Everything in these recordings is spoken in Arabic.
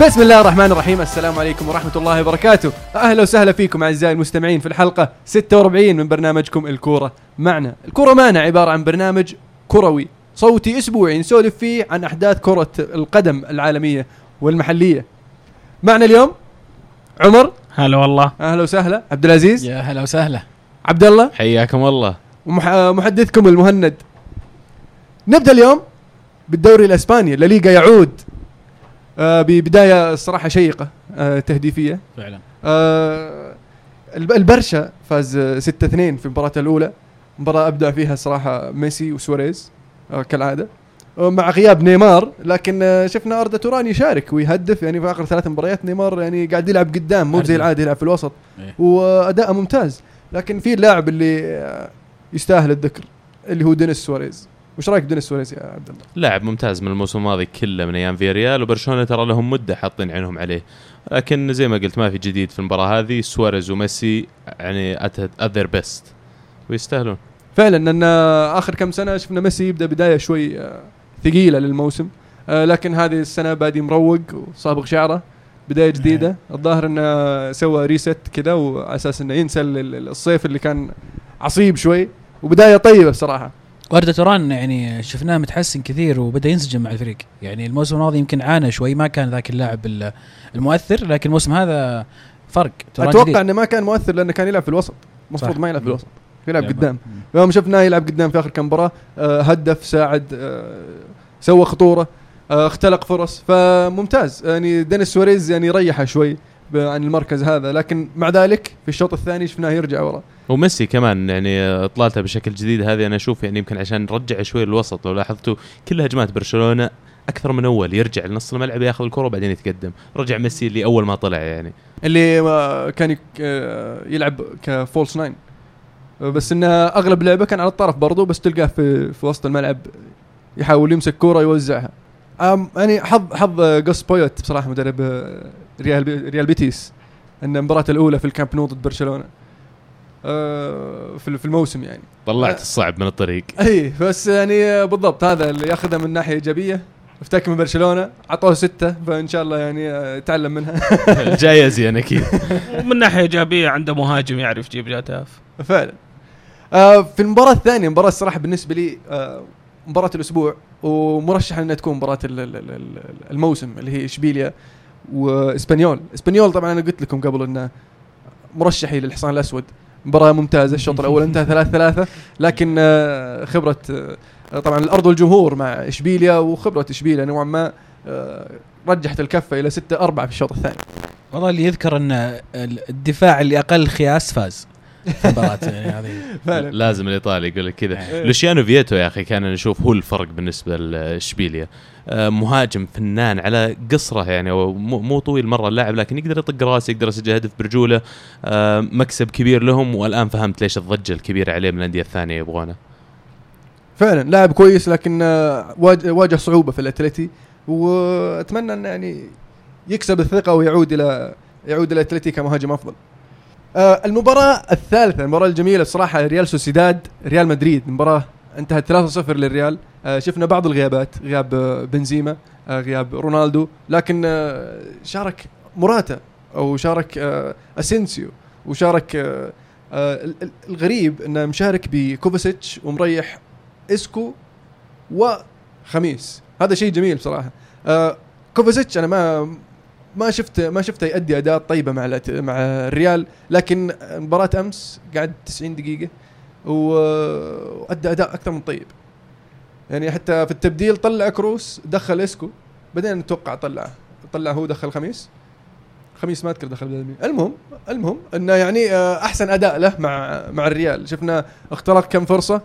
بسم الله الرحمن الرحيم. السلام عليكم ورحمة الله وبركاته. أهلا وسهلا فيكم أعزائي المستمعين في الحلقة 46 من برنامجكم الكورة معنا. الكورة معنا عبارة عن برنامج كروي صوتي أسبوعي نسولف فيه عن أحداث كرة القدم العالمية والمحلية. معنا اليوم عمر. هلا والله. أهلا وسهلا. عبد العزيز. يا هلا وسهلا. عبد الله. حياكم الله. ومحدثكم المهند. نبدأ اليوم بالدوري الإسباني. الليغا يعود. آه ببداية الصراحة شيقة آه تهديفية. فعلا. آه الب- البرشا فاز آه، 6-2 في المباراة الأولى. مباراة أبدع فيها الصراحة ميسي وسواريز كالعادة. آه، مع غياب نيمار لكن شفنا أردا توران يشارك ويهدف يعني في آخر ثلاث مباريات نيمار يعني قاعد يلعب قدام مو زي أردا. العادة يلعب في الوسط. إيه. وأداءه ممتاز. لكن في اللاعب اللي يستاهل الذكر اللي هو دينيس سواريز. وش رأيك بدينيس سواريز يا عبد الله؟ لاعب ممتاز من الموسم الماضي كله من أيام فيريال وبرشلونة ترى لهم مدة حاطين عينهم عليه. لكن زي ما قلت ما في جديد في المباراة هذه. سواريز وميسي يعني at their best ويستاهلون. فعلا لأن آخر كم سنة شفنا ميسي يبدأ بداية شوي آه، ثقيلة للموسم. آه، لكن هذه السنة بادي مروق وصابغ شعره بداية جديدة. الظاهر إنه سوى ريست كذا وعلى أساس إنه ينسى ال- ال- الصيف اللي كان عصيب شوي. وبداية طيبة بصراحة. وردة توران يعني شفناه متحسن كثير وبدأ ينسجم مع الفريق يعني الموسم الماضي يمكن عانى شوي ما كان ذاك اللاعب ال- المؤثر لكن الموسم هذا فرق توران أتوقع. إنه ما كان مؤثر لأنه كان يلعب في الوسط المفروض. ما يلعب في. الوسط يلعب. قدام. يوم شفناه يلعب قدام في آخر كم مباراة آه، هدف ساعد آه، سوى خطورة آه، اختلق فرص فممتاز يعني دينيس سواريز يعني ريحه شوي عن المركز هذا لكن مع ذلك في الشوط الثاني شفناه يرجع ورا. وميسي كمان يعني اطلالته بشكل جديد هذه أنا أشوف يعني يمكن عشان نرجع شوي الوسط لو لاحظتوا كل هجمات برشلونة أكثر من أول يرجع لنص الملعب ياخذ الكرة وبعدين يتقدم. رجع ميسي اللي أول ما طلع يعني. اللي كان يلعب ك false nine. بس إنه أغلب لعبه كان على الطرف برضو بس تلقاه في في وسط الملعب يحاول يمسك كوره يوزعها يعني حظ حظ قوس بويت بصراحة مدرب ريال بي- ريال بيتيس. إن المباراه الأولى في الكامب نو ضد برشلونة. آه، في في الموسم يعني. طلعت آه. الصعب من الطريق. إي بس يعني بالضبط هذا اللي ياخذها من ناحية إيجابية. افتك من برشلونة أعطوه ستة فإن شاء الله يعني آه، يتعلم منها. الجاي أزين أكيد. ومن ناحية إيجابية عنده مهاجم يعرف يجيب اهداف فعلا. آه في المباراة الثانية مباراة الصراحة بالنسبة لي آه مباراة الأسبوع ومرشح أنها تكون مباراة ال- ال- ال- ال- الموسم اللي هي إشبيليا وإسبانيول. إسبانيول طبعا أنا قلت لكم قبل أنه مرشحي للحصان الأسود. مباراة ممتازة الشوط الأول انتهى ثلاث ثلاثة لكن آه خبرة آه طبعا الأرض والجمهور مع إشبيليا وخبرة إشبيليا نوعا ما آه رجحت الكفة إلى ستة أربعة في الشوط الثاني. والله اللي يذكر إن ال- الدفاع اللي أقل خياس فاز في المباراة يعني هذه. فعلا. لازم الإيطالي يقول لك كذا. إيه. لوشيانو فيتو يا أخي كان نشوف هو الفرق بالنسبة لإشبيليا. آه، مهاجم فنان على قصره يعني مو طويل مرة اللاعب لكن يقدر يطق راس يقدر يسجل هدف برجوله. آه، مكسب كبير لهم والآن فهمت ليش الضجة الكبيرة عليه من الأندية الثانية يبغونه. فعلا لاعب كويس لكن آه، واجه, صعوبة في الأتلتي. وأتمنى انه يعني يكسب الثقة ويعود إلى يعود إلى الأتلتي كمهاجم أفضل. آه، المباراة الثالثة المباراة الجميلة بصراحه ريال سوسيداد ريال مدريد مباراة انتهت 3-0 للريال. آه، شفنا بعض الغيابات غياب آه، بنزيما آه، غياب رونالدو. لكن شارك موراتا أو شارك أسينسيو وشارك ال- ال- الغريب إنه مشارك بكوفاسيتش ومريح إسكو وخميس. هذا شيء جميل بصراحة. كوفاسيتش أنا ما ما شفت ما شفته يؤدي أداء طيبة مع مع الريال. لكن مباراة أمس قعد 90 دقيقة. وأدى أداء أكثر من طيب. يعني حتى في التبديل طلع كروس دخل إسكو بعدين نتوقع طلع. طلع هو دخل خميس. خميس ما أذكر دخل بدل المهم المهم إنه يعني آه، أحسن أداء له مع مع الريال. شفنا اخترق كم فرصة.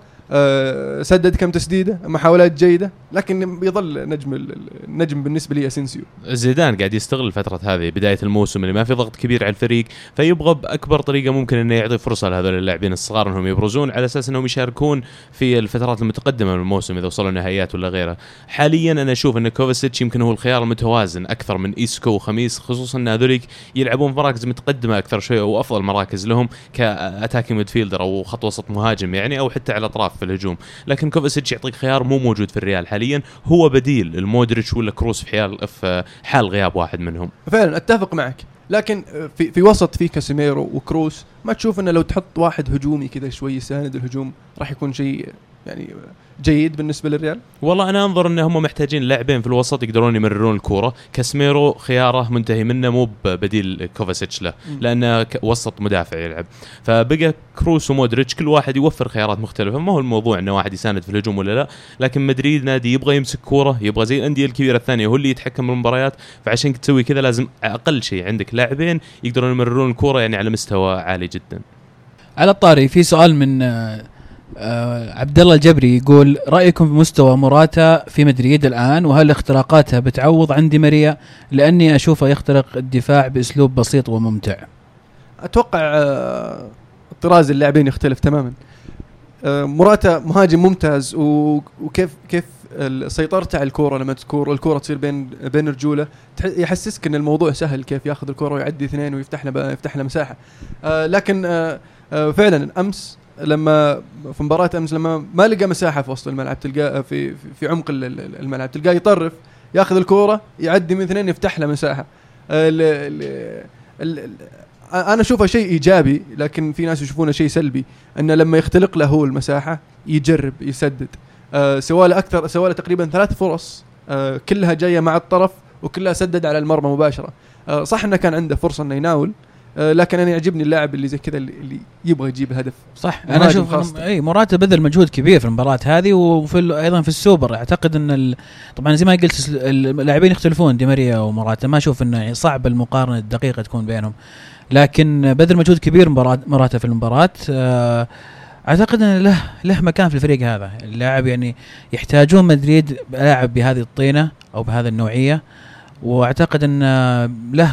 سدد كم تسديده محاولات جيده لكن بيظل نجم ال- ال- النجم بالنسبة لي أسينسيو زيدان قاعد يستغل الفترة هذه بداية الموسم اللي ما في ضغط كبير على الفريق فيبغى بأكبر طريقة ممكن إنه يعطي فرصة لهذول اللاعبين الصغار إنهم يبرزون على أساس إنهم يشاركون في الفترات المتقدمة من الموسم إذا وصلوا نهائيات ولا غيره. حاليا أنا أشوف إن كوفاسيتش يمكن هو الخيار المتوازن أكثر من إيسكو وخميس خصوصا إن هذوليك يلعبون في مراكز متقدمة أكثر شوي وافضل مراكز لهم ك attacking midfielder أو خط وسط مهاجم يعني أو حتى على الاطراف في الهجوم. لكن كوفاسيتش يعطيك خيار مو موجود في الريال حاليا. هو بديل لمودريتش ولا كروس في حال في حال غياب واحد منهم. فعلا أتفق معك. لكن في في وسط في كاسيميرو وكروس ما تشوف إنه لو تحط واحد هجومي كذا شوي يساند الهجوم راح يكون شيء يعني جيد بالنسبة للريال؟ والله أنا أنظر إن هم محتاجين لاعبين في الوسط يقدرون يمررون الكورة. كاسميرو خيار منتهي منه مو بديل كوفاسيتش له لأنه وسط مدافع يلعب. فبقى كروس ومودريتش كل واحد يوفر خيارات مختلفة. ما هو الموضوع إنه واحد يساند في الهجوم ولا لا لكن مدريد نادي يبغى يمسك كورة يبغى زي الأندية الكبيرة الثانية هو اللي يتحكم بالمباريات. فعشان تسوي كذا لازم أقل شيء عندك لاعبين يقدرون يمررون الكورة يعني على مستوى عالي جدا. على الطاري في سؤال من آه، عبد الله الجبري يقول رأيكم في مستوى موراتا في مدريد الآن وهل اختراقاتها بتعوض عن دي ماريا؟ لأني اشوفه يخترق الدفاع بأسلوب بسيط وممتع. أتوقع آه، طراز اللاعبين يختلف تماما. آه، موراتا مهاجم ممتاز وكيف كيف سيطرته على الكورة لما تكور الكورة تصير بين بين رجوله. يحسسك إن الموضوع سهل كيف ياخذ الكورة ويعدي اثنين ويفتح له يفتح له مساحة. آه، لكن آه، آه، فعلا أمس لما في مباراة أمس لما ما لقى مساحة في وسط الملعب تلقاه في في- عمق ال- ال- الملعب تلقاه يطرف ياخذ الكورة يعدي من اثنين يفتح له مساحة. آه، ال- ال- ال- ال- أنا أشوفه شيء إيجابي لكن في ناس يشوفونه شيء سلبي انه لما يختلق له هو المساحة يجرب يسدد. آه سوى له أكثر سوى له تقريبا ثلاث فرص آه كلها جاية مع الطرف وكلها سدد على المرمى مباشرة. آه صح إنه كان عنده فرصة إنه يناول لكن أنا يعجبني اللاعب اللي زي كذا اللي, يبغى يجيب الهدف صح. أنا أشوف. اي موراتا بذل مجهود كبير في المباراة هذه وفي أيضا في السوبر. أعتقد إن ال... طبعا زي ما قلت اللاعبين يختلفون دي ماريا وموراتا ما أشوف إنه يعني صعب المقارنة الدقيقة تكون بينهم. لكن بذل مجهود كبير موراتا في المباراة. آه، أعتقد إن له له مكان في الفريق هذا. اللاعب يعني يحتاجون مدريد لاعب بهذه الطينة أو بهذه النوعية. وأعتقد إن له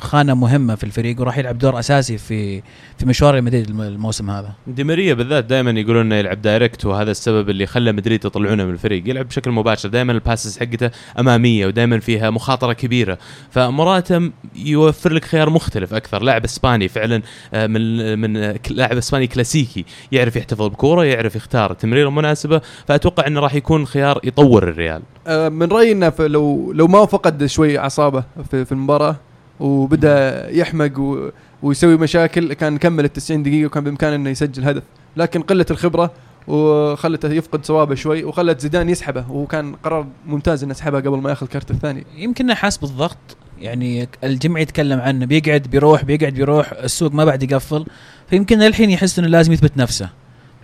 خانة مهمة في الفريق وراح يلعب دور أساسي في في مشوار مدريد الم- الموسم هذا. دي ماريا بالذات دائما يقولون إنه يلعب direct وهذا السبب اللي خلى مدريد يطلعونه من الفريق. يلعب بشكل مباشر دائما ال passes حقته أمامية ودائما فيها مخاطرة كبيرة. فمراتا يوفر لك خيار مختلف أكثر. لاعب إسباني فعلا آه، من من آه، لاعب إسباني كلاسيكي يعرف يحتفظ بكورة يعرف يختار التمريره المناسبه فأتوقع إنه راح يكون خيار يطور الريال. آه من رأيي إنه لو لو ما فقد شوي أعصابه في, في المباراة وبدأ يحمق و ويسوي مشاكل. كان كمل ال 90 دقيقة وكان بإمكانه إنه يسجل هدف. لكن قلة الخبرة وخلته يفقد صوابه شوي وخلت زيدان يسحبه. وكان قرار ممتاز إنه سحبه قبل ما ياخذ كرت الثاني. يمكن حاس بالضغط. يعني الجمع يتكلم عنه بيقعد بيروح بيقعد بيروح. السوق ما بعد يقفل. فيمكن إلحين يحس إنه لازم يثبت نفسه.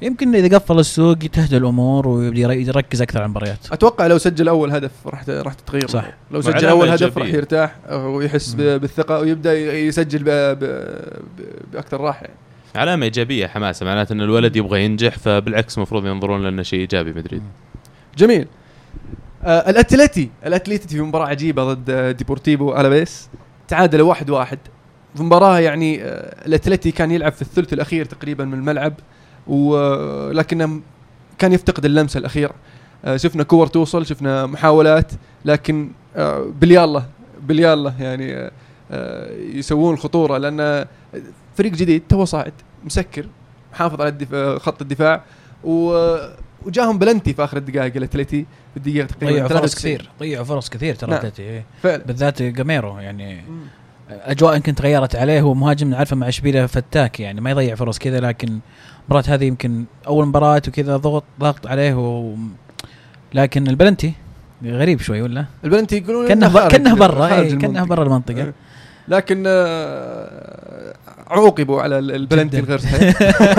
يمكن إذا قفل السوق تهدى الأمور ويبدأ ير- يركز أكثر على المباريات أتوقع لو سجل أول هدف راح راح تتغير صح. لو سجل أول هدف. راح يرتاح ويحس مم. بالثقة ويبدأ يسجل ب- ب- ب- بأكثر راحة يعني. علامة إيجابية حماسة معناته إن الولد يبغى ينجح فبالعكس المفروض ينظرون لأنه شيء إيجابي مدريد جميل آه الاتلتي الاتلتي في مباراة عجيبة ضد آه، ديبورتيفو ألافيس تعادلوا واحد واحد في مباراة يعني آه الاتلتي كان يلعب في الثلث الأخير تقريبا من الملعب ولكنه كان يفتقد اللمسة الاخيره آه شفنا كور توصل شفنا محاولات لكن آه باليالله باليالله يعني آه آه يسوون الخطوره لأن فريق جديد تو صاعد مسكر محافظ على الدفاع خط الدفاع و وجاهم بلنتي في آخر الدقائق الاتلتي في الدقيقة تقريبا ضيعوا فرص 93. كثير ضيعوا فرص كثير ترى نعم. إيه. فعلا بالذات جاميرو يعني أجواء يمكن تغيرت عليه هو مهاجم نعرفه مع اشبيليه فتاك يعني ما يضيع فرص كذا لكن المباراة هذه يمكن أول مباراة وكذا ضغط ضغط عليه و... لكن البلنتي غريب شوي ولا البلنتي يقولون كأنه ب... كأنه برا إيه كأنه المنطقة. برا المنطقة إيه. لكن آه، عوقبوا على ال- البلنتي. الغير صحيح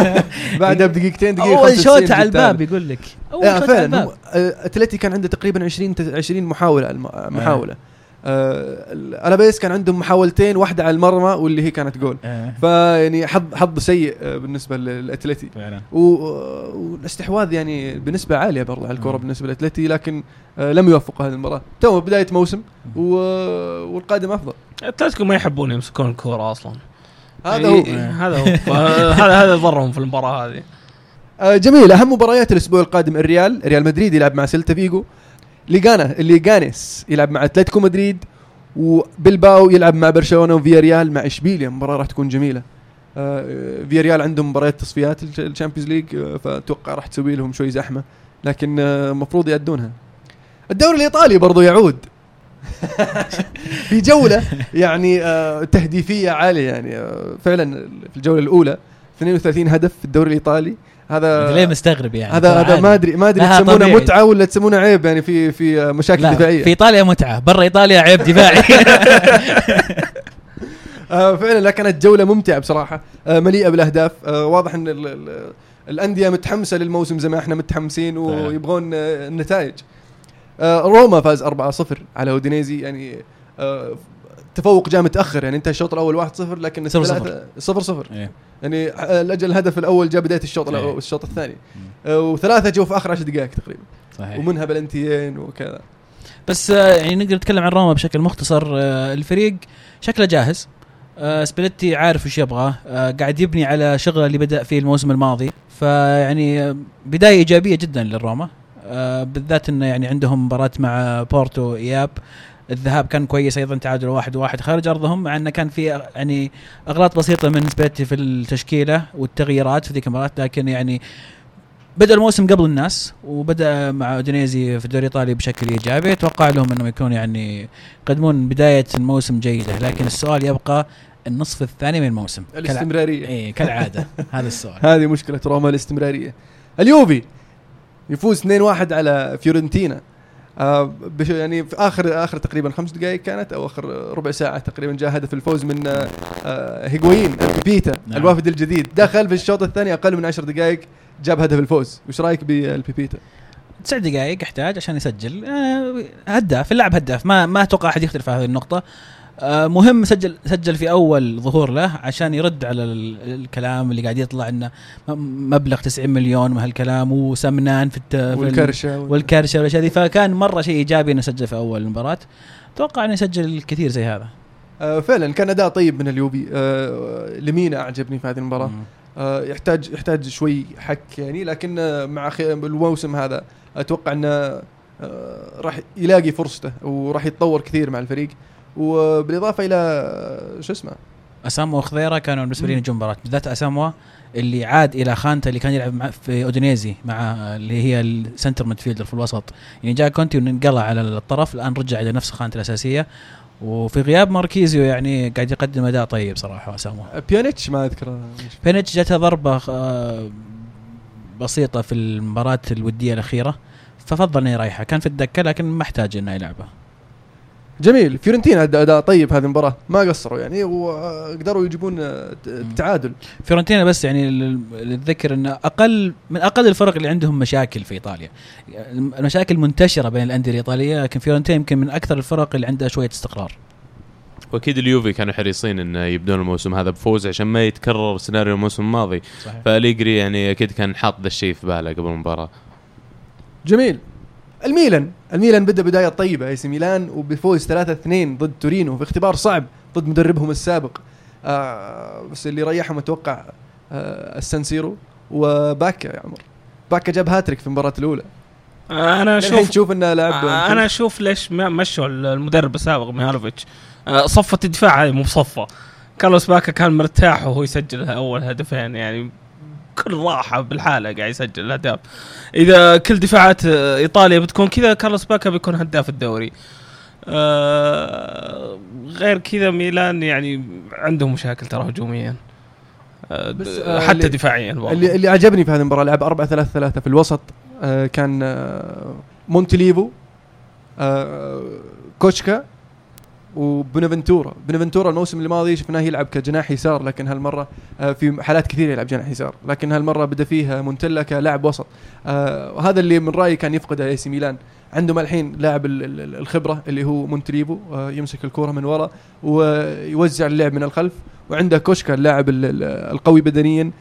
بعدها بدقيقتين دقيقة أول 95 shoot على. الباب يقول لك أول آه shoot على الباب آه، أتلتي كان عنده تقريبا 20 ت- 20 محاولة الم- محاولة آه ألافيس كان عندهم محاولتين واحدة على المرمى واللي هي كانت جول. آه، فيعني حظ حظ سيء آه، بالنسبة للأتلتي. فعلا. والاستحواذ يعني بنسبة عالية برضه على الكره. بالنسبة للأتلتي لكن آه لم يوفقوا هذه المباراة. تو بداية موسم و... والقادم أفضل. أتلتيكو ما يحبون يمسكون الكورة أصلا. هذا هو. هذا هو. هذا هذا ضرهم في المباراة هذه. آه جميل. أهم مباريات الأسبوع القادم الريال. ريال مدريد يلعب مع سيلتا فيجو ليغانا ليغانيس يلعب مع أتلتيكو مدريد وبلباو يلعب مع برشلونة وفيا ريال مع إشبيليا. مباراه راح تكون جميلة. آه، فيا ريال عندهم مباريات تصفيات ال Ch- ال Champions League آه، فأتوقع راح تسوي لهم شوي زحمة لكن آه، المفروض يأدونها. الدوري الإيطالي برضو يعود. في جولة يعني آه، تهديفية عالية يعني آه، فعلا في الجولة الأولى 32 هدف في الدوري الإيطالي. هذا أنت ليه مستغرب يعني؟ هذا هذا. ما ادري ما أدري تسمونه. متعة ولا تسمونه عيب يعني في في مشاكل لا دفاعية. في إيطاليا متعة. برا إيطاليا عيب دفاعي. آه فعلا لا كانت جولة ممتعة بصراحة. آه مليئة بالأهداف. آه واضح إن ال ال الأندية متحمسة للموسم زي ما إحنا متحمسين ويبغون آه النتائج. روما فاز 4-0 على أودينيزي. يعني آه تفوق جاء متأخر يعني انتهى الشوط الأول 1-0 لكن صفر الثلاثة- 0 0 إيه. يعني آه، لاجل الهدف الأول جاء بداية الشوط إيه. الأول الشوط الثاني. آه وثلاثة جو في آخر 10 دقائق تقريبا. صحيح. ومنها بلنتيين وكذا. بس آه، يعني نقدر نتكلم عن روما بشكل مختصر. آه، الفريق شكله جاهز. سباليتي عارف إيش يبغى. قاعد يبني على شغله اللي بدأ فيه الموسم الماضي. فيعني بداية إيجابية جدا للروما. بالذات إنه يعني عندهم مباراة مع بورتو إياب. الذهاب كان كويس أيضا تعادل واحد واحد خارج أرضهم مع إنه كان في يعني أغلاط بسيطة من سباليتي في التشكيلة والتغييرات في ذيك المباراة لكن يعني بدأ الموسم قبل الناس وبدأ مع أودينيزي في الدوري الإيطالي بشكل إيجابي. أتوقع لهم إنهم يكون يعني يقدمون بداية الموسم جيدة لكن السؤال يبقى النصف الثاني من الموسم. كالع- الاستمرارية. اي كالعادة هذا السؤال. هذه مشكلة روما الاستمرارية. اليوفي يفوز 2-1 على فيورنتينا. آه بش يعني في اخر آخر تقريبا خمس دقائق كانت أو آخر ربع ساعة تقريبا جاء هدف الفوز من آه آه هيغوين البيبيتا نعم. الوافد الجديد. دخل في الشوط الثاني أقل من 10 دقائق جاب هدف الفوز. وش رأيك بالبيبيتا؟ تسع دقائق أحتاج عشان يسجل. آه، هداف اللعب هداف. ما ما أتوقع أحد يختلف على هذه النقطة. آه، مهم سجل سجل في أول ظهور له عشان يرد على ال- الكلام اللي قاعد يطلع إنه مبلغ 90 مليون وهالكلام وسمنان في, والكرشه. والكرشه والأشياء ذي فكان مرة شيء إيجابي إنه سجل في أول المباراة. أتوقع إنه يسجل كثير زي هذا. آه فعلا كان أداء طيب من اليوفي. آه لمينا أعجبني في هذه المباراة. آه، يحتاج يحتاج شوي حك يعني لكن آه، مع الموسم هذا أتوقع إنه آه، راح يلاقي فرصته وراح يتطور كثير مع الفريق. وبالإضافة إلى شو اسمه؟ أسامو وخضيره كانوا بالنسبة لي. نجوم مباراة. بالذات أسامو اللي عاد إلى خانته اللي كان يلعب مع في أودينيزي مع اللي هي ال center midfielder في الوسط. يعني جاء كونتي وانقلع على الطرف الآن رجع إلى نفس خانته الأساسية. وفي غياب ماركيزيو يعني قاعد يقدم أداء طيب صراحة أسامو. بيانيتش ما أذكر. بينيتش جاته ضربة آه، بسيطة في المباراة الودية الأخيرة ففضل إنه يريحه كان في الدكة لكن ما احتاج إنه يلعبه جميل. فيورنتينا ادى اداء طيب هذه المباراة. ما قصروا يعني وقدروا يجيبون آه، التعادل. فيورنتينا بس يعني لل- للذكر انه أقل من أقل الفرق اللي عندهم مشاكل في إيطاليا. المشاكل منتشرة بين الأندية الإيطالية لكن فيورنتينا يمكن من أكثر الفرق اللي عندها شوية استقرار. وأكيد اليوفي كانوا حريصين انه يبدون الموسم هذا بفوز عشان ما يتكرر سيناريو الموسم الماضي. صحيح. فأليجري يعني أكيد كان حاط ذا الشيء في باله قبل المباراة. جميل. الميلان. الميلان بدأ بداية طيبة إي سي ميلان وبفوز 3-2 ضد تورينو في اختبار صعب ضد مدربهم السابق. آه بس اللي ريحهم أتوقع آه السانسيرو وباكا يا عمر. باكا جاب هاتريك في المباراة الأولى. أنا الحين أشوف تشوف إنه لاعب آه، أنا أشوف ليش ما مشوا المدرب السابق ميهالوفيتش آه، صفة الدفاع هذه مو صفة كارلوس باكا كان مرتاح وهو يسجل أول هدفين يعني كل راحة بالحالة قاعد يسجل الأهداف. إذا كل دفاعات إيطاليا بتكون كذا كارلوس باكا بيكون هداف الدوري. آه، غير كذا ميلان يعني عنده مشاكل ترى هجوميا. آه، بس، آه، حتى اللي- دفاعيا برضو. اللي اللي عجبني في هذه المباراة لعب 4 3 3 في الوسط آه كان آه مونتليفو آه كوتشكا وبنفنتورا. بنفنتورا الموسم الماضي شفناه يلعب كجناح يسار لكن هالمرة آه في حالات كثيرة يلعب جناح يسار لكن هالمرة بدأ فيها مونتلا كلاعب وسط. آه وهذا اللي من رأيي كان يفقده إي سي ميلان. عندهم الحين لاعب ال- ال- الخبرة اللي هو مونتليفو آه يمسك الكوره من ورا ويوزع اللعب من الخلف وعنده كوتشكا اللاعب ال- ال- القوي بدنيا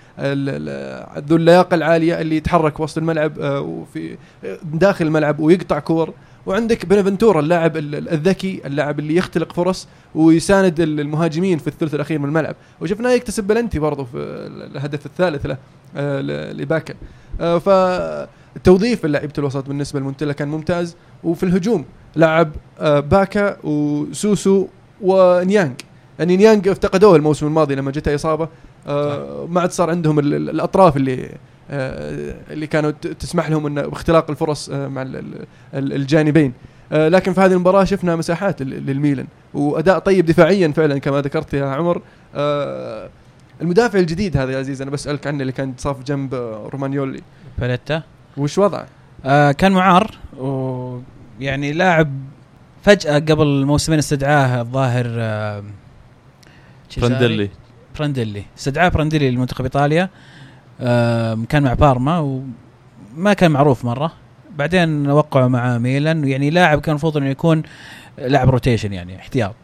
ذو اللياقة العالية اللي يتحرك وسط الملعب وفي داخل الملعب ويقطع كور. وعندك بنفنتورا اللاعب ال- ال- الذكي اللاعب اللي يختلق فرص ويساند ال- المهاجمين في الثلث الأخير من الملعب. وشفناه يكتسب بلنتي برضه في ال- الهدف الثالث له آه، لباكا آه، فتوظيف لعيبه الوسط بالنسبة لمونتلا كان ممتاز. وفي الهجوم لعب آه، باكا وسوسو ونيانج. يعني نيانج افتقدوه الموسم الماضي لما جته إصابة. ما عاد صار عندهم ال- ال- الأطراف اللي اللي كانوا تسمح لهم انه باختلاق الفرص آه مع ال- ال- ال- الجانبين. آه لكن في هذه المباراة شفنا مساحات لل- للميلان. وأداء طيب دفاعيا فعلا كما ذكرت يا عمر. آه المدافع الجديد هذا يا عزيز أنا بسألك عنه اللي كان صاف جنب آه، رومانيولي. باليتا وش وضعه؟ آه كان معار ويعني لاعب فجأة قبل موسمين استدعاه الظاهر آه تشيزاري. برانديلي. برانديلي استدعاه برانديلي لمنتخب إيطاليا. آه كان مع بارما وما كان معروف مرة. بعدين وقعوا مع ميلان يعني لاعب كان المفروض إنه يكون لاعب rotation يعني احتياط.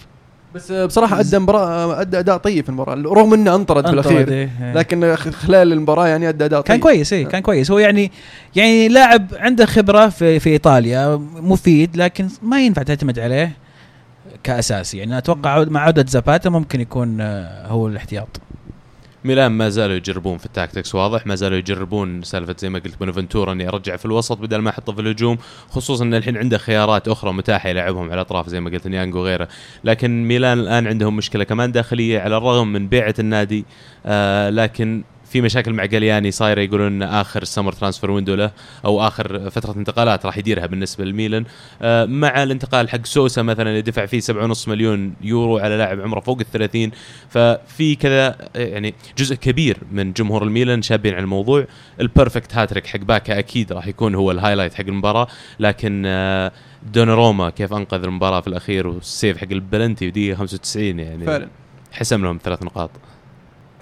بس بصراحة أدى مباراة أدى أداء طيب في المباراة رغم إنه أنطرد في الأخير إيه. لكن خلال المباراة يعني أدى أداء طيب. كان كويس اي كان كويس. هو يعني يعني لاعب عنده خبرة في في إيطاليا مفيد لكن ما ينفع تعتمد عليه كاساسي يعني أتوقع مع عودة زاباتا ممكن يكون آه، هو الاحتياط. ميلان ما زالوا يجربون في ال tactics واضح. ما زالوا يجربون سالفة زي ما قلت بونافنتورا إني أرجع في الوسط بدل ما أحطه في الهجوم خصوصا إن الحين عنده خيارات أخرى متاحة يلعبهم على الأطراف زي ما قلت نيانج وغيره لكن ميلان الآن عندهم مشكلة كمان داخلية على الرغم من بيعة النادي آه لكن في مشاكل مع جالياني صايرة يقولون آخر summer transfer window له أو آخر فترة انتقالات راح يديرها بالنسبة لميلان. آه مع الانتقال حق سوسا مثلا اللي دفع فيه 7.5 مليون يورو على لاعب عمره فوق ال 30 ففي كذا يعني جزء كبير من جمهور الميلان شابين على الموضوع. ال perfect hat-trick حق باكا أكيد راح يكون هو ال highlight حق المباراة لكن آه، دوناروما كيف أنقذ المباراة في الأخير وال save حق البلنتي ودقيقة 95 يعني فعلا. حسم لهم ثلاث نقاط.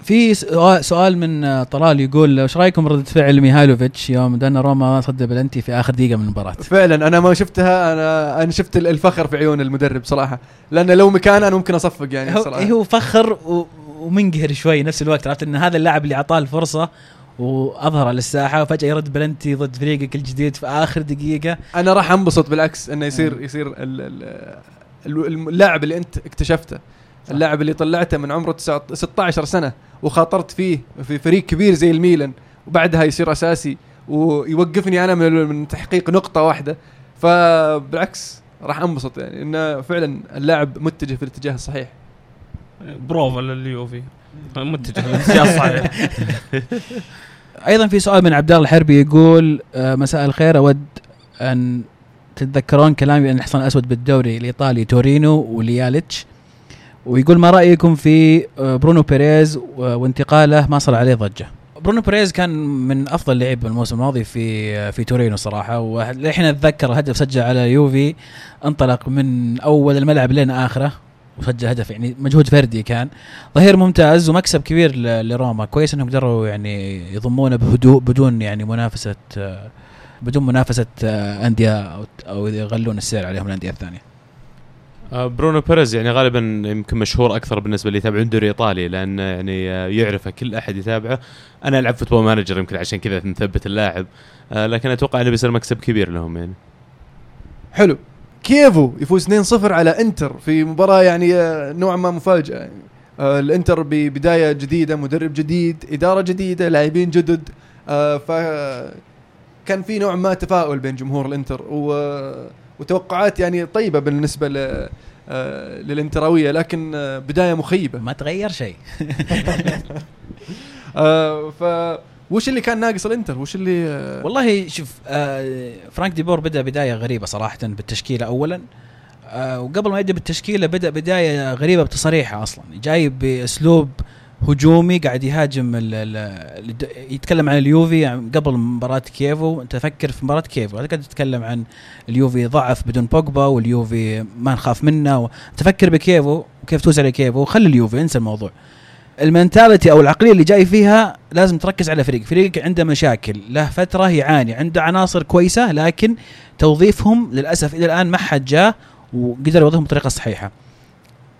في سؤال سؤال من آه، طلال يقول إيش رأيكم ردة فعل ميهالوفيتش يوم دوناروما صد بلنتي في آخر دقيقة من المباراة فعلا أنا ما شفتها أنا أنا شفت ال- الفخر في عيون المدرب صراحة لأن لو مكان أنا ممكن أصفق يعني هو, صراحة هو فخر و- ومنقهر شوي نفس الوقت عرفت إن هذا اللاعب اللي أعطاه الفرصة وأظهر على الساحة وفجأة يرد بلنتي ضد فريقك الجديد في آخر دقيقة أنا راح أنبسط بالعكس إنه يصير آه. يصير ال- ال- ال- اللاعب اللي أنت اكتشفته. اللاعب اللي طلعته من عمره 9 16 سنة وخاطرت فيه في فريق كبير زي الميلان وبعدها يصير أساسي ويوقفني أنا من من تحقيق نقطة واحدة. فبالعكس راح أنبسط يعني إنه فعلا اللاعب متجه في الاتجاه الصحيح. بروفا لليوفي متجه للاتجاه الصحيح. أيضا في سؤال من عبد الله الحربي يقول آه، مساء الخير أود أن تتذكرون كلامي ان الحصان الأسود بالدوري الإيطالي تورينو ولياليتش. ويقول ما رأيكم في آه، برونو بيريز وانتقاله ما صار عليه ضجة. برونو بيريز كان من أفضل لعيب الموسم الماضي في آه، في تورينو صراحة. وللحين أتذكر هدف سجل على يوفي انطلق من أول الملعب لين آخره وسجل هدف يعني مجهود فردي كان. ظهير ممتاز ومكسب كبير لروما. كويس إنهم قدروا يعني يضمونه بهدوء بدون يعني منافسة آه، بدون منافسة أندية أو يغلون السعر عليهم الأندية الثانية. برونو بيريز يعني غالبا يمكن مشهور أكثر بالنسبة اللي يتابعون الدوري الايطالي لأن يعني آه، يعرفه كل أحد يتابعه. أنا ألعب Football Manager يمكن عشان كذا نثبت اللاعب آه، لكن أتوقع إنه بيصير مكسب كبير لهم يعني. حلو. كيفو يفوز 2-0 على إنتر في مباراة يعني آه، نوعا ما مفاجأة. يعني. آه، الإنتر ببداية جديدة مدرب جديد إدارة جديدة لاعبين جدد آه، ف كان في نوع ما تفاؤل بين جمهور الإنتر و... وتوقعات يعني طيبة بالنسبة ل... آه، للانتراوية لكن آه، بداية مخيبة. ما تغير شيء. آه، ف وش اللي كان ناقص الإنتر؟ وش اللي والله شوف فرانك ديبور بدأ بداية غريبة صراحة بالتشكيلة اولا. وقبل ما يبدأ بالتشكيلة بدأ بداية غريبة بتصريحه أصلا. جاي بأسلوب هجومي قاعد يهاجم ال ال يتكلم عن اليوفي يعني قبل مباراة كيفو أنت فكر في مباراة كيفو هذا قاعد تتكلم عن اليوفي ضعف بدون بوجبا واليوفي ما نخاف منه و... تفكر بكيفو وكيف تفوز على كيفو خلي اليوفي انسى الموضوع. ال mentality أو العقلية اللي جاي فيها لازم تركز على فريق. فريق عنده مشاكل له فترة يعاني عنده عناصر كويسة لكن توظيفهم للأسف إلى الآن ما حد جاء وقدر يوظفهم بطريقة صحيحة.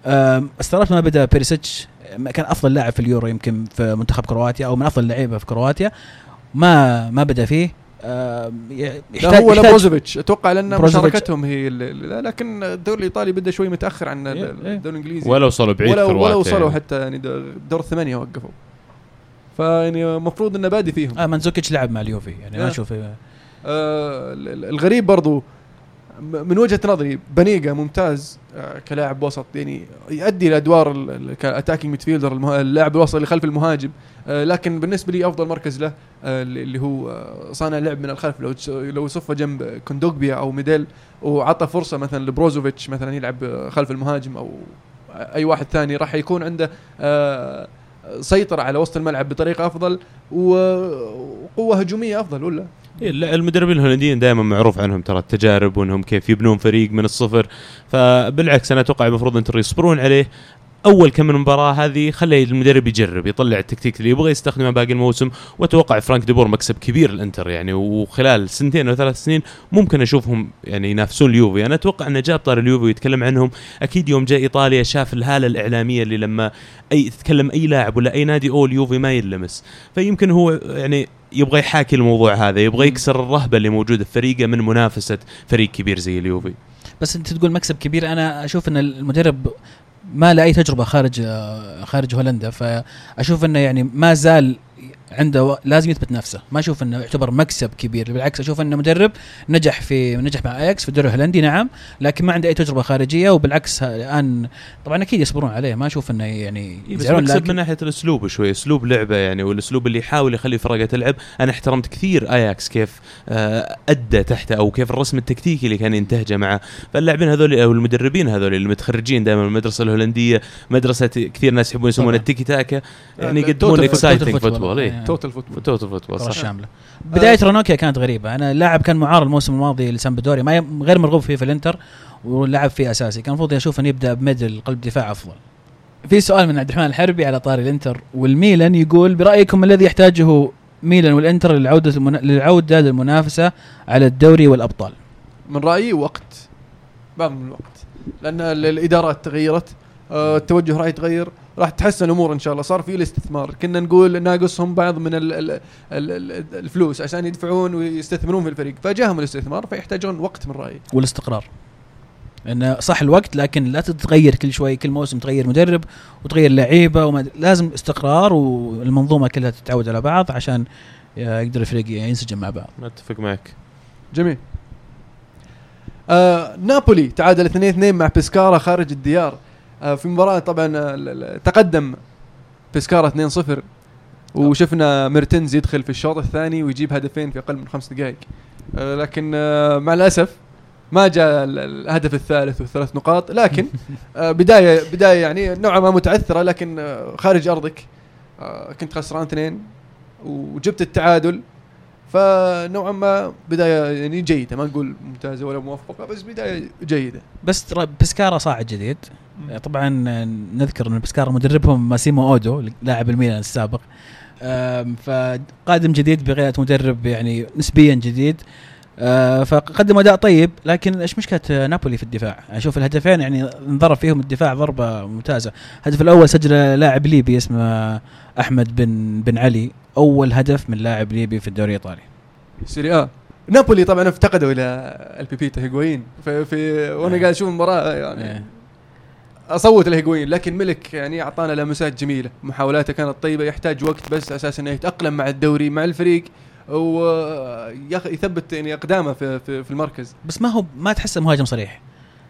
استغربت ما بدأ بيريسيتش كان أفضل لاعب في اليورو يمكن في منتخب كرواتيا أو من أفضل اللعيبه في كرواتيا ما ما بدأ فيه يحتاج هو لا يحتاج- بروزوفيتش أتوقع لأن. مشاركتهم هي لكن الدوري الإيطالي بدأ شوي متأخر عن إيه، إيه. الدوري الإنجليزي ولا وصلوا بعيد ولا ولا وصلوا يعني. حتى يعني دور الثمانية وقفوا فيعني المفروض إنه بادي فيهم آه منزوكيتش لعب مع اليوفي يعني ما آه. أشوف آه ال- ال- الغريب برضو من وجهة نظري بنيقا ممتاز آه، كلاعب وسط يعني يؤدي الادوار ك attacking midfielder اللاعب الوسط اللي خلف المهاجم. آه، لكن بالنسبة لي أفضل مركز له آه، اللي هو آه، صانع لعب من الخلف. لو لو صفه جنب كوندوجبيا أو ميديل وعطى فرصة مثلا لبروزوفيتش مثلا يلعب آه، خلف المهاجم أو أي واحد ثاني راح يكون عنده آه، سيطرة على وسط الملعب بطريقة أفضل وقوة هجومية أفضل ولا؟ لا، المدربين الهولنديين دائما معروف عنهم ترى التجارب وإنهم كيف يبنون فريق من الصفر. فبالعكس أنا أتوقع المفروض انتر يصبرون عليه. أول كم من مباراة هذه خلي المدرب يجرب يطلع التكتيك اللي يبغى يستخدمه باقي الموسم. وأتوقع فرانك ديبور مكسب كبير الإنتر يعني وخلال سنتين أو ثلاث سنين ممكن أشوفهم يعني ينافسون اليوفي. أنا أتوقع انه جاب طاري اليوفي ويتكلم عنهم. أكيد يوم جاء إيطاليا شاف الهالة الإعلامية اللي لما اي تتكلم أي لاعب ولا أي نادي أو اليوفي ما ينلمس فيمكن هو يعني يبغى يحاكي الموضوع هذا يبغى يكسر الرهبة اللي موجودة في فريقه من منافسة فريق كبير زي اليوفي. بس انت تقول مكسب كبير أنا أشوف إن المدرب ما له أي تجربة خارج آه، خارج هولندا فأشوف إنه يعني ما زال عنده و- لازم يثبت نفسه. ما أشوف إنه يعتبر مكسب كبير بالعكس أشوف إنه مدرب نجح في نجح مع اياكس في الدوري الهولندي نعم لكن ما عنده أي تجربة خارجية وبالعكس الآن طبعا أكيد يصبرون عليه. ما أشوف إنه يعني إيه يزعلون مكسب من ناحية الأسلوب شوي أسلوب لعبه يعني والأسلوب اللي يحاول يخلي فرقة تلعب. أنا احترمت كثير اياكس كيف آه، أدى تحته أو كيف الرسم التكتيكي اللي كان ينتهجه معه فاللاعبين هذول أو المدربين هذول المتخرجين دائما من المدرسة الهولندية. مدرسة كثير ناس يحبون يسمونها. التيكي تاكا. يعني لا، يقدمون exciting football. Total football total football صح. الشامله بداية رونوكيا كانت غريبة. أنا لاعب كان معار الموسم الماضي لسامبدوريا ما غير مرغوب فيه في الإنتر ولعب فيه أساسي. كان المفروض أشوف إنه يبدأ بميدل قلب دفاع أفضل. في سؤال من عبد الرحمن الحربي على طاري الإنتر والميلان يقول برأيكم ما الذي يحتاجه ميلان والإنتر للعودة المنا... للعودة للمنافسه على الدوري والأبطال؟ من رأيي وقت. بعض من الوقت لأن ال- الإدارات تغيرت آه، التوجه راح يتغير راح تحسن الأمور إن شاء الله. صار في الاستثمار. كنا نقول ناقصهم بعض من ال ال ال ال الفلوس عشان يدفعون ويستثمرون في الفريق. فجاهم الاستثمار فيحتاجون وقت من رأيي. والاستقرار. انه صح الوقت لكن لا تتغير كل شوي كل موسم تغير مدرب وتغير لعيبة وما لازم استقرار والمنظومة كلها تتعود على بعض عشان يقدر الفريق ينسجم مع بعض. ما أتفق معك. جميل. آه نابولي تعادل 2-2 مع بيسكارا خارج الديار. في مباراة طبعا آه، تقدم بيسكارا 2-0 وشفنا ميرتنز يدخل في الشوط الثاني ويجيب هدفين في أقل من خمس دقائق. آه لكن آه مع الأسف ما جاء ال- الهدف الثالث والثلاث نقاط. لكن آه بداية بداية يعني نوعا ما متعثرة لكن آه خارج أرضك آه كنت خسران اثنين وجبت التعادل. فنوعا ما بداية يعني جيدة ما نقول ممتازة ولا موفقة بس بداية جيدة. بس ترى بسكارا صاعد جديد. طبعا نذكر إن بسكارا مدربهم ماسيمو أودو لاعب الميلان السابق فقادم جديد بقياده مدرب يعني نسبيا جديد أه، فقدم أداء طيب لكن إيش مشكلة نابولي في الدفاع؟ أشوف الهدفين يعني انضرب فيهم الدفاع ضربة ممتازة، الهدف الأول سجله لاعب ليبي اسمه أحمد بن بن علي، أول هدف من لاعب ليبي في الدوري الإيطالي. سيري آه نابولي طبعا افتقدوا إلى البيبيتا هيغوين في, في وأنا قاعد أشوف المباراة يعني إيه. أصوت الهيغوين لكن ملك يعني أعطانا لمسات جميلة محاولاته كانت طيبة يحتاج وقت بس أساس إنه يتأقلم مع الدوري مع الفريق ويثبت يعني أقدامه في, في, في المركز بس ما هو ما تحسه مهاجم صريح.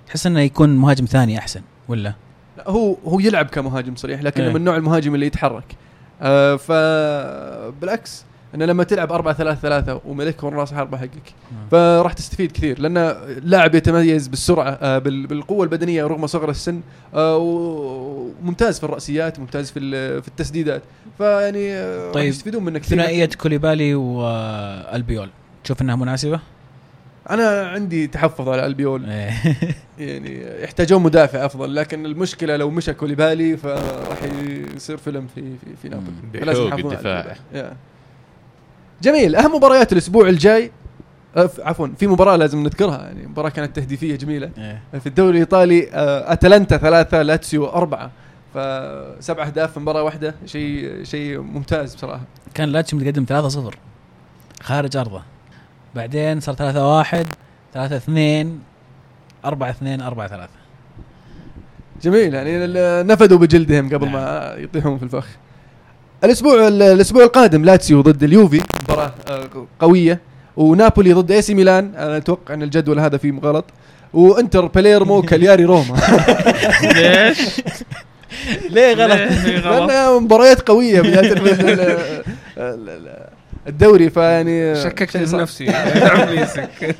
تحس إنه يكون مهاجم ثاني أحسن ولا؟ لا، هو هو يلعب كمهاجم صريح لكنه إيه. من نوع المهاجم اللي يتحرك آه فبالعكس إنه لما تلعب 4 3 3 وملك هو راس حربة حقك فراح تستفيد كثير لأن لاعب يتميز بالسرعة آه بال- بالقوة البدنية رغم صغر السن آه و- وممتاز في الرأسيات ممتاز في ال- في التسديدات فيعني آه طيب، يستفيدون منه كثير ثنائية كوليبالي والبيول تشوف إنها مناسبة؟ أنا عندي تحفظ على البيول إيه. يعني يحتاجون مدافع أفضل لكن المشكلة لو مشى كوليبالي فراح يصير فيلم في في, في نابولي. فلازم يحافظون على الدفاع. جميل أهم مباريات الأسبوع الجاي ف- عفوا في مباراة لازم نذكرها يعني مباراة كانت تهديفية جميلة. إيه. في الدوري الإيطالي آه، أتلانتا ثلاثة لاتسيو أربعة. فسبع أهداف في مباراة واحدة شيء شيء ممتاز بصراحة. كان لاتشي متقدم 3-0 خارج أرضه. بعدين صار 3-1 3-2 4-2 4-3 جميل يعني ال- نفدوا بجلدهم قبل نعم. ما يطيحون في الفخ. الأسبوع ال- الأسبوع القادم لاتسيو ضد اليوفي. مباراة آه، قوية. ونابولي ضد إي سي ميلان. أنا أتوقع أن الجدول هذا فيه غلط وإنتر باليرمو كالياري روما. ليش؟ ليه غلط؟ لأنها مباريات قوية بدايه ال- ال- ال- الدوري فيعني شيء في. نفسي ليسك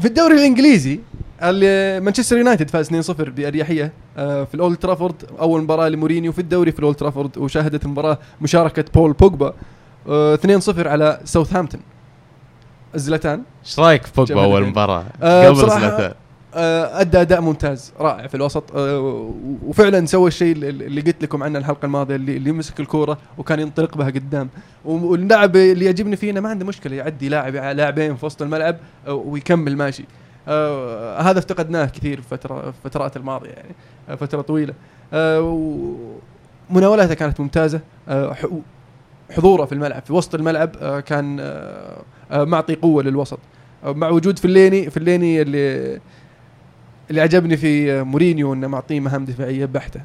في الدوري الإنجليزي مانشستر يونايتد فاز 2-0 بأريحية آه، في الأولد ترافورد أول مباراة لمورينيو في الدوري في الأولد ترافورد وشاهدت المباراة مشاركة بول بوجبا آه، 2-0 على ساوثهامبتون. زلتان إيش رأيك في بوجبا أول. مباراة؟ آه، قبل زلاتان آه، أدى أداء ممتاز رائع في الوسط آه، وفعلا سوى الشيء اللي- قلت لكم عنه الحلقة الماضية اللي, اللي يمسك الكورة وكان ينطلق بها قدام. واللاعب اللي يعجبني فيه إنه ما عنده مشكلة يعدي لاعب لاعبين في وسط الملعب آه، ويكمل ماشي. آه، هذا افتقدناه كثير في فتره الفترات الماضية يعني آه، فترة طويلة. آه، مناولاته كانت ممتازة. آه، حضوره في الملعب في وسط الملعب آه، كان آه، آه، معطي قوة للوسط. آه، مع وجود فليني فليني اللي اللي عجبني في مورينيو إنه معطيه مهام دفاعية بحتة.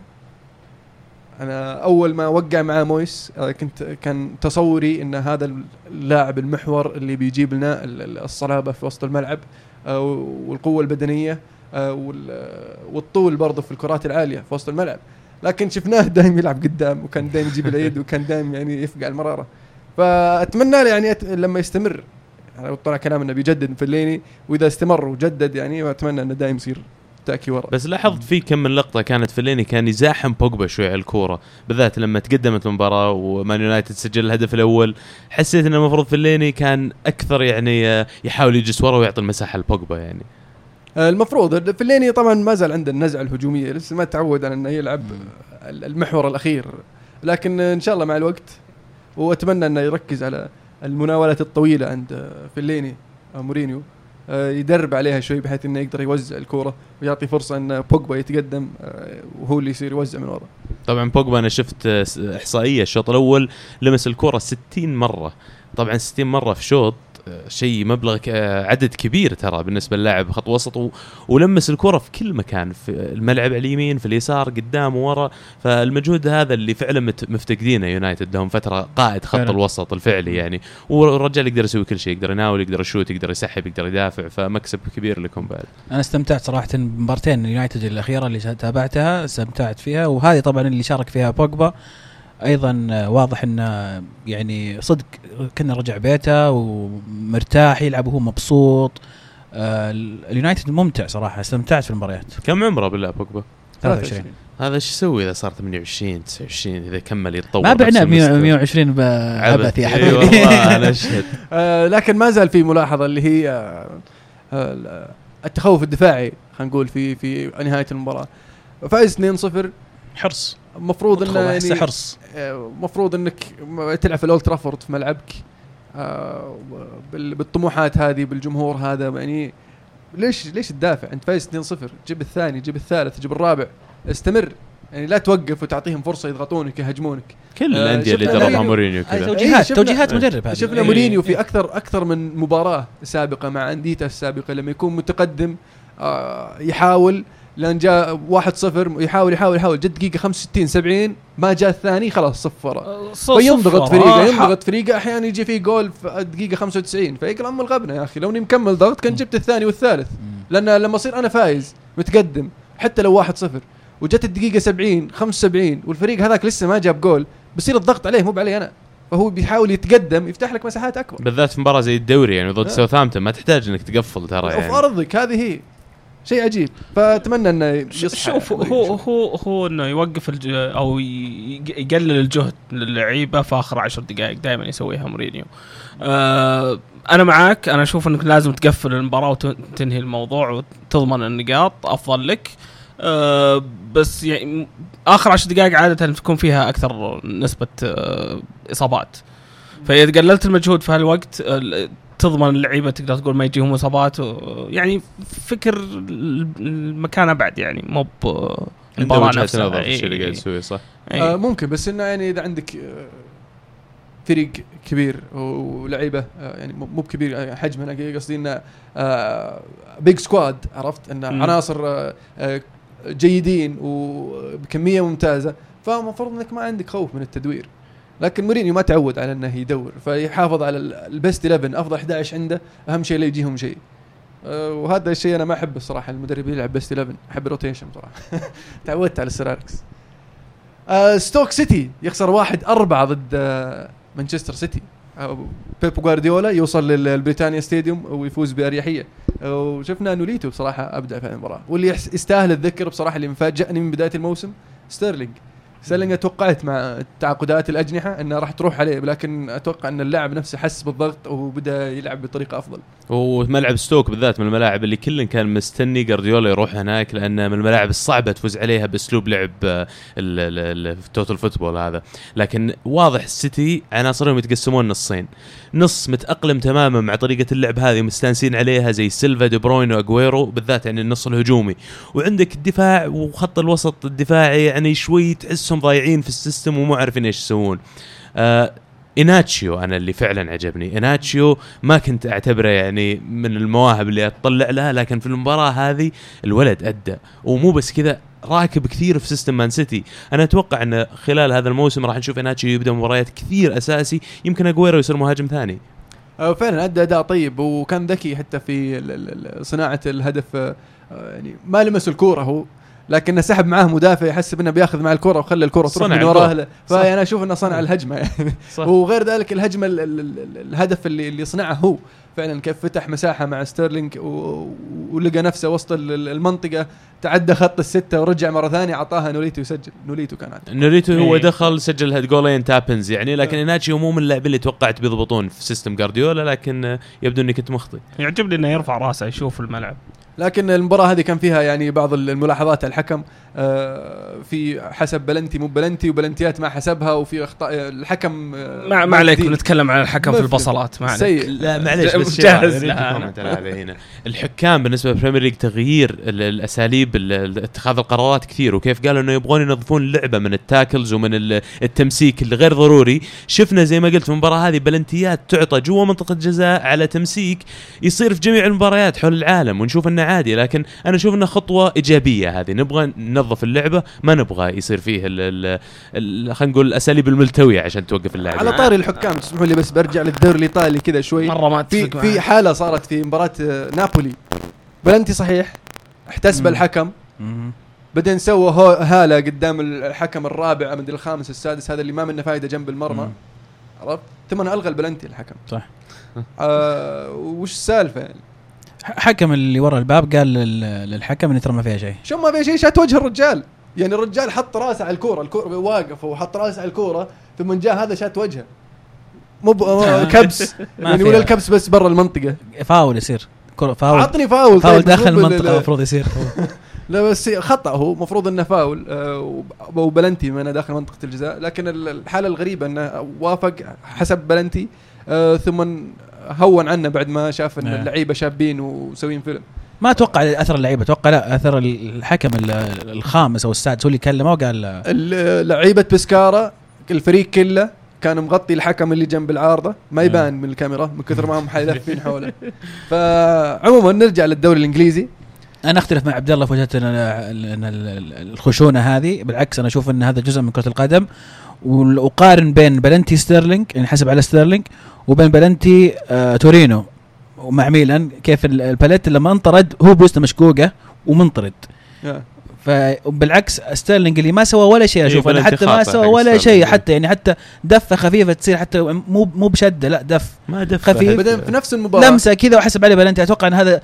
أنا أول ما وقع مع مويس آه، كنت كان تصوري إن هذا اللاعب المحور اللي بيجيب لنا ال- ال- الصلابة في وسط الملعب. آه، والقوة البدنية آه، وال- والطول برضه في الكرات العالية في وسط الملعب. لكن شفناه دائما يلعب قدام وكان دائما يجيب اليد وكان دائما يعني يفقع المرارة. فأتمنى له يعني لما يستمر. يعني طلع كلام انه بيجدد فليني وإذا استمر وجدد يعني أتمنى إنه دائما يصير. تأكي ورا. بس لاحظت في كم من لقطة كانت فليني كان يزاحم بوجبا شوي على الكورة بالذات لما تقدمت المباراة ومان يونايتد سجل الهدف الأول. حسيت إنه المفروض فليني كان أكثر يعني آه، يحاول يجلس ورا ويعطي المساحة لبوجبا يعني. آه، المفروض فليني طبعا ما زال عنده النزعة الهجومية لسه ما تعود على إنه يلعب ال- المحور الأخير. لكن إن شاء الله مع الوقت وأتمنى إنه يركز على المناولات الطويلة عند آه، فليني مورينيو. يدرب عليها شوي بحيث إنه يقدر يوزع الكورة ويعطي فرصة إن بوجبا يتقدم آه، وهو اللي يصير يوزع من ورا. طبعا بوجبا أنا شفت آه، إحصائية الشوط الأول لمس الكره 60 مرة. طبعا 60 مرة في شوط آه، شيء مبلغ عدد كبير ترى بالنسبة للاعب خط وسط و- ولمس الكرة في كل مكان في الملعب على اليمين في اليسار قدام ورا. فالمجهود هذا اللي فعلا مفتقدينه يونايتد لهم فترة قائد خط فعلا. الوسط الفعلي يعني. والرجال يقدر يسوي كل شيء يقدر يناول يقدر يشوت يقدر يسحب يقدر يدافع فمكسب كبير لكم بعد. أنا استمتعت صراحة بمبارتين اليونايتد الأخيرة اللي تابعتها استمتعت فيها. وهذه طبعا اللي شارك فيها بوجبا. أيضا واضح انه يعني صدق كنا رجع بيته ومرتاح يلعب وهو مبسوط. آه، اليونايتد ممتع صراحة استمتعت في المباريات. كم عمره بالله بوجبا 23 هذا إيش يسوي إذا صار 28 29 إذا كمل يتطور ما نفس بعناه ب المستوى؟ 120 بعبث يا إي حبيبي والله أنا اشهد آه، لكن ما زال في ملاحظة اللي هي آه، آه، التخوف الدفاعي خلينا نقول في في نهاية المباراة. فايز 2-0 حرص. المفروض إنه يعني حرص المفروض إنك م- تلعب في الأولد ترافورد في ملعبك. آه، بال- بالطموحات هذه بالجمهور هذا يعني ليش ليش تدافع؟ أنت فايز 2-0 جيب الثاني جيب الثالث جيب الرابع. استمر. يعني لا توقف وتعطيهم فرصة يضغطونك يهاجمونك كل آه، الأندية اللي دربها مورينيو- مورينيو كذا. توجيهات شفنا- توجيهات مدرب هذه. شفنا إيه. مورينيو في أكثر أكثر من مباراة سابقة مع أنديته السابقة. لما يكون متقدم آه، يحاول لأن جاء 1-0 يحاول يحاول يحاول. جد دقيقة 65 70 ما جاء الثاني خلاص صفر. فينضغط فريقه ينضغط فريقه أحيانا يجي فيه جول في الدقيقه 95 فيقول ام الغبنه يا أخي لو إني مكمل ضغط كان جبت الثاني والثالث. لأن لما أصير أنا فايز متقدم حتى لو 1-0 وجت الدقيقة 70 75 والفريق هذاك لسه ما جاب جول بصير الضغط عليه مو علي أنا. فهو بيحاول يتقدم يفتح لك مساحات أكبر. بالذات في مباراة زي الدوري يعني ضد آه. ساوثهامبتون ما تحتاج إنك تقفل ترى وفي يعني. أرضك هذه هي. شيء عجيب فأتمنى إنه يصحى شوف هو هو هو إنه يوقف الج... أو يقلل الجهد للعيبة في آخر عشر دقائق دائما يسويها مورينيو. آه أنا معاك أنا أشوف إنك لازم تقفل المباراة وتنهي الموضوع وتضمن النقاط أفضل لك. آه بس يعني آخر عشر دقائق عادة تكون فيها أكثر نسبة آه إصابات. فإذا قللت المجهود في هالوقت آه، تضمن اللعيبة تقدر تقول ما يجيهم إصابات يعني فكر المكان أبعد يعني مو وجهة نفسها. نظر الشيء اللي قاعد. يسويه صح. آه ممكن بس إنه يعني إذا عندك آه، فريق كبير ولعيبة آه، يعني مو مو بكبير حجم أنا قصدي إنه Big squad عرفت انه. عناصر جيدين وبكميه ممتازة فالمفروض إنك ما عندك خوف من التدوير لكن مورينيو ما تعود على إنه يدور فيحافظ على ال- ال best 11 أفضل 11 عنده أهم شيء لا يجيهم شيء. أه، وهذا الشيء أنا ما أحبه الصراحة المدرب يلعب best 11 أحب ال rotation صراحة تعودت على السير أليكس. أه ستوك سيتي يخسر واحد أربعة ضد أه مانشستر سيتي. بيب جوارديولا يوصل لل Britannia Stadium ويفوز بأريحية. وشفنا نوليتو بصراحة أبدع في المباراة. واللي يستاهل الذكر بصراحة اللي مفاجئني من بداية الموسم ستيرلينج. ستيرلينج توقعت مع تعاقدات الأجنحة إنها راح تروح عليه لكن أتوقع إن اللاعب نفسه حس بالضغط وبدأ يلعب بطريقة أفضل. وملعب ستوك بالذات من الملاعب اللي كل كان مستني جارديولا يروح هناك لأنه من الملاعب الصعبة تفوز عليها بأسلوب لعب آه، ال- ال- ال- ال total football هذا. لكن واضح السيتي عناصرهم يتقسمون نصين. نص متأقلم تماما مع طريقة اللعب هذه ومستانسين عليها زي سيلفا دي بروين واجويرو بالذات يعني النص الهجومي. وعندك الدفاع وخط الوسط الدفاعي يعني شوي تحسهم ضايعين في ال system ومو عارفين إيش يسوون. آه إناتشيو أنا اللي فعلا عجبني. إناتشيو ما كنت أعتبره يعني من المواهب اللي أتطلع لها لكن في المباراة هذه الولد أدى. ومو بس كذا راكب كثير في system مان سيتي. أنا أتوقع إن خلال هذا الموسم راح نشوف إناتشيو يبدأ مباريات كثير أساسي يمكن أجويرو يصير مهاجم ثاني. أه فعلا أدى أداء طيب وكان ذكي حتى في صناعة الهدف. أه، يعني ما لمس الكورة هو. لكنه سحب معاه مدافع يحسب انه بياخذ معاه الكرة وخلى الكرة تروح من وراه. فأنا أشوف إنه صنع الهجمة يعني. صح. وغير ذلك الهجمة ال ال ال الهدف اللي اللي صنعه هو. فعلا كيف فتح مساحة مع ستيرلينج ولقى نفسه وسط ال- ال- المنطقة تعدى خط الستة ورجع مرة ثانية أعطاها نوليتو يسجل. نوليتو كان عاد. نوليتو هو إيه. دخل سجل هاد جولين tap-ins يعني لكن اناتشيو مو من اللاعبين اللي توقعت بيضبطون في system جارديولا لكن آه، يبدو اني كنت مخطئ. يعجبني إنه يرفع راسه يشوف الملعب. لكن المباراة هذه كان فيها يعني بعض الملاحظات. على الحكم آه، في حسب بلنتي مو بلنتي وبلنتيات ما حسبها وفي أخطاء الحكم آه، ما, ما عليك. نتكلم عن الحكم في. البصلات ما عليك. سيء. لا معليش بس جاهز. هنا. الحكام بالنسبة لل Premier League تغيير ال- الأساليب ال- ال- اتخاذ القرارات كثير وكيف قالوا إنه يبغون ينظفون اللعبة من ال tackles ومن ال- التمسيك اللي غير ضروري. شفنا زي ما قلت في المباراة هذه بلنتيات تعطى جوا منطقة جزاء على تمسيك يصير في جميع المباريات حول العالم ونشوف انه عادي لكن أنا أشوف إنها خطوة إيجابية هذه. نبغى ننظف اللعبة ما نبغى يصير فيه ال- ال- ال- خلينا نقول الأساليب الملتوية عشان توقف اللاعب على طاري الحكام تسمحوا لي بس برجع للدوري الإيطالي كذا شوي. مرة ما في في. حالة صارت في مباراة آه، نابولي. بلنتي صحيح احتسب. الحكم. بعدين سوى هالة قدام الحكم الرابع مدري الخامس السادس هذا اللي ما منه فايدة جنب المرمى. عرفت؟ ثم ألغى البلنتي الحكم. صح. آه وش السالفة؟ يعني حكم اللي ورا الباب قال لل- للحكم إن ترى ما فيها شيء. شو ما في شيء شات وجه الرجال. يعني الرجال حط رأسه على الكورة الكوره واقف وحط رأسه على الكورة ثم جاء هذا شات وجهه. مو كبس. يعني فيها. ولا الكبس بس برا المنطقة. فاول يصير. فاول. عطني فاول. فاول طيب، داخل المنطقة ال- المفروض يصير. لا بس خطأ هو. المفروض إنه فاول. آه، وب- وبلنتي من داخل منطقة الجزاء. لكن ال- الحالة الغريبة إنه وافق حسب بلنتي. آه، ثم هون عنه بعد ما شاف إن نعم. اللعيبة شابين ومسوين فيلم ما أتوقع أثر اللعيبة أتوقع لا أثر الحكم ال- الخامس أو السادس هو اللي كلمه وقال ال- لعيبة بسكارا الفريق كله كان مغطي الحكم اللي جنب العارضة ما نعم. يبان من الكاميرا من كثر ما هم حيلفين حوله فعموما نرجع للدوري الإنجليزي أنا أختلف مع عبد الله في وجهة ان الخشونة هذه بالعكس أنا أشوف إن هذا جزء من كرة القدم وقارن بين بلنتي ستيرلينج يعني حسب على ستيرلينج وبين بلنتي آه تورينو ومع ميلان كيف ال- الباليت لما انطرد هو بوسته مشقوقه ومنطرد. فبالعكس ستيرلينج اللي ما سوى ولا شيء إيه، أشوف أنا بلنتي حتى ما سوى ولا شيء. حتى يعني حتى دفة خفيفة تصير حتى مو مو بشدة لا دف ما دف خفيف. بعدين في نفس المباراة لمسة كذا وحسب عليه بلنتي أتوقع إن هذا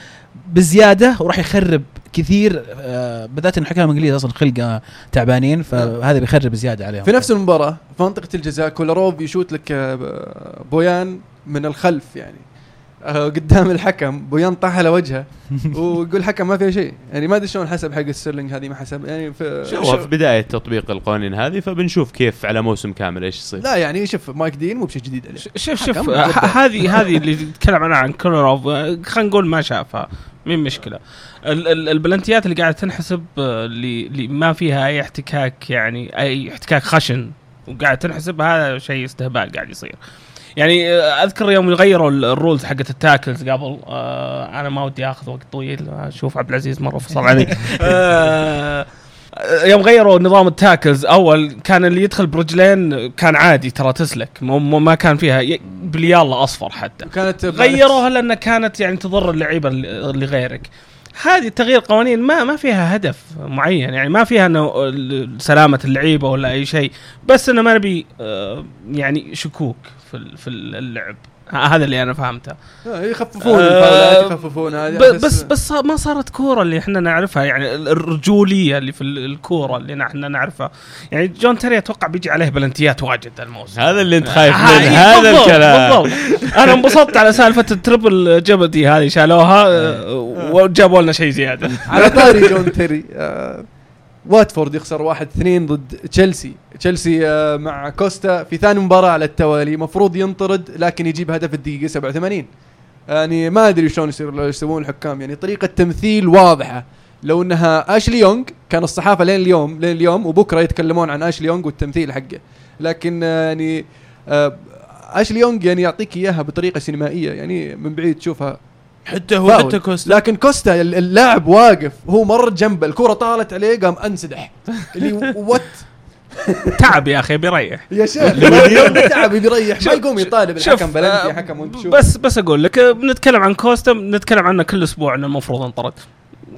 بزيادة وراح يخرب كثير آه، بالذات ان الحكام الانجليز أصلا خلقة تعبانين فهذا بيخرب زيادة عليهم. في نفس المباراة في منطقة الجزاء كولاروف يشوت لك آه، بويان من الخلف يعني آه، قدام الحكم. بويان طاح على وجهه ويقول الحكم ما فيها شيء. يعني ما أدري شلون حسب حق ستيرلينج هذه ما حسب. يعني في هو في بداية تطبيق القوانين هذه فبنشوف كيف على موسم كامل إيش يصير. لا يعني شوف مايك دين مو بشيء جديد عليه. شوف شوف هذه هذه اللي تتكلم عنها عن كولروف آه، خلينا نقول ما شافها. مين مشكلة. ال- ال- البلنتيات اللي قاعدة تنحسب آه، اللي ما فيها أي احتكاك يعني أي احتكاك خشن وقاعد تنحسب هذا شيء استهبال قاعد يصير. يعني آه، أذكر يوم يغيروا ال- ال rules حقت ال tackles قبل آه أنا ما ودي آخذ وقت طويل أشوف عبد العزيز مرة فصل علي آه، يوم غيروا نظام التاكلز أول كان اللي يدخل برجلين كان عادي ترى تسلك مو مو- ما كان فيها باليالا أصفر حتى. كانت غيروها لأن كانت يعني تضر اللعيبة اللي غيرك. هذه تغيير قوانين ما ما فيها هدف معين يعني ما فيها إنه سلامة اللعيبة ولا أي شيء بس إنه ما نبي آه، يعني شكوك في في اللعب. هذا اللي أنا فهمته. آه، يخففون آه، الفاولات يخففون هذه. بس بس ما صارت كورة اللي إحنا نعرفها يعني ال- الرجولية اللي في ال- الكورة اللي إحنا نعرفها. يعني جون تيري أتوقع بيجي عليه بلنتيات واجد الموسم. هذا اللي أنت خايف ها- منه إيه، هذا بالضبط- الكلام. بالضبط. أنا انبسطت على سالفة ال triple jeopardy هذه شالوها آه، وجابوا لنا شيء زيادة. على طاري جون تيري آه. واتفورد يخسر واحد اثنين ضد تشيلسي. تشيلسي آه مع كوستا في ثاني مباراة على التوالي. مفروض ينطرد لكن يجيب هدف الدقيقة 87 يعني ما أدري شلون يصير يسوون الحكام. يعني طريقة تمثيل واضحة. لو إنها أشلي يونغ كان الصحافة لين اليوم لين اليوم وبكرة يتكلمون عن أشلي يونغ والتمثيل حقه. لكن آه يعني آه أشلي يونغ يعني يعطيك إياها بطريقة سينمائية. يعني من بعيد تشوفها. حتى هو فاول. حتى كوستا. لكن كوستا ال- اللاعب واقف هو مر جنبه الكرة طالت عليه قام انسدح. اللي وات تعب يا أخي بيريح. يا شيخ تعب بيريح ما يقوم يطالب شوف، الحكم بلنتي آه، يا حكم وانت شوف. بس بس أقول لك آه، بنتكلم عن كوستا بنتكلم عنه كل أسبوع إنه المفروض انطرد.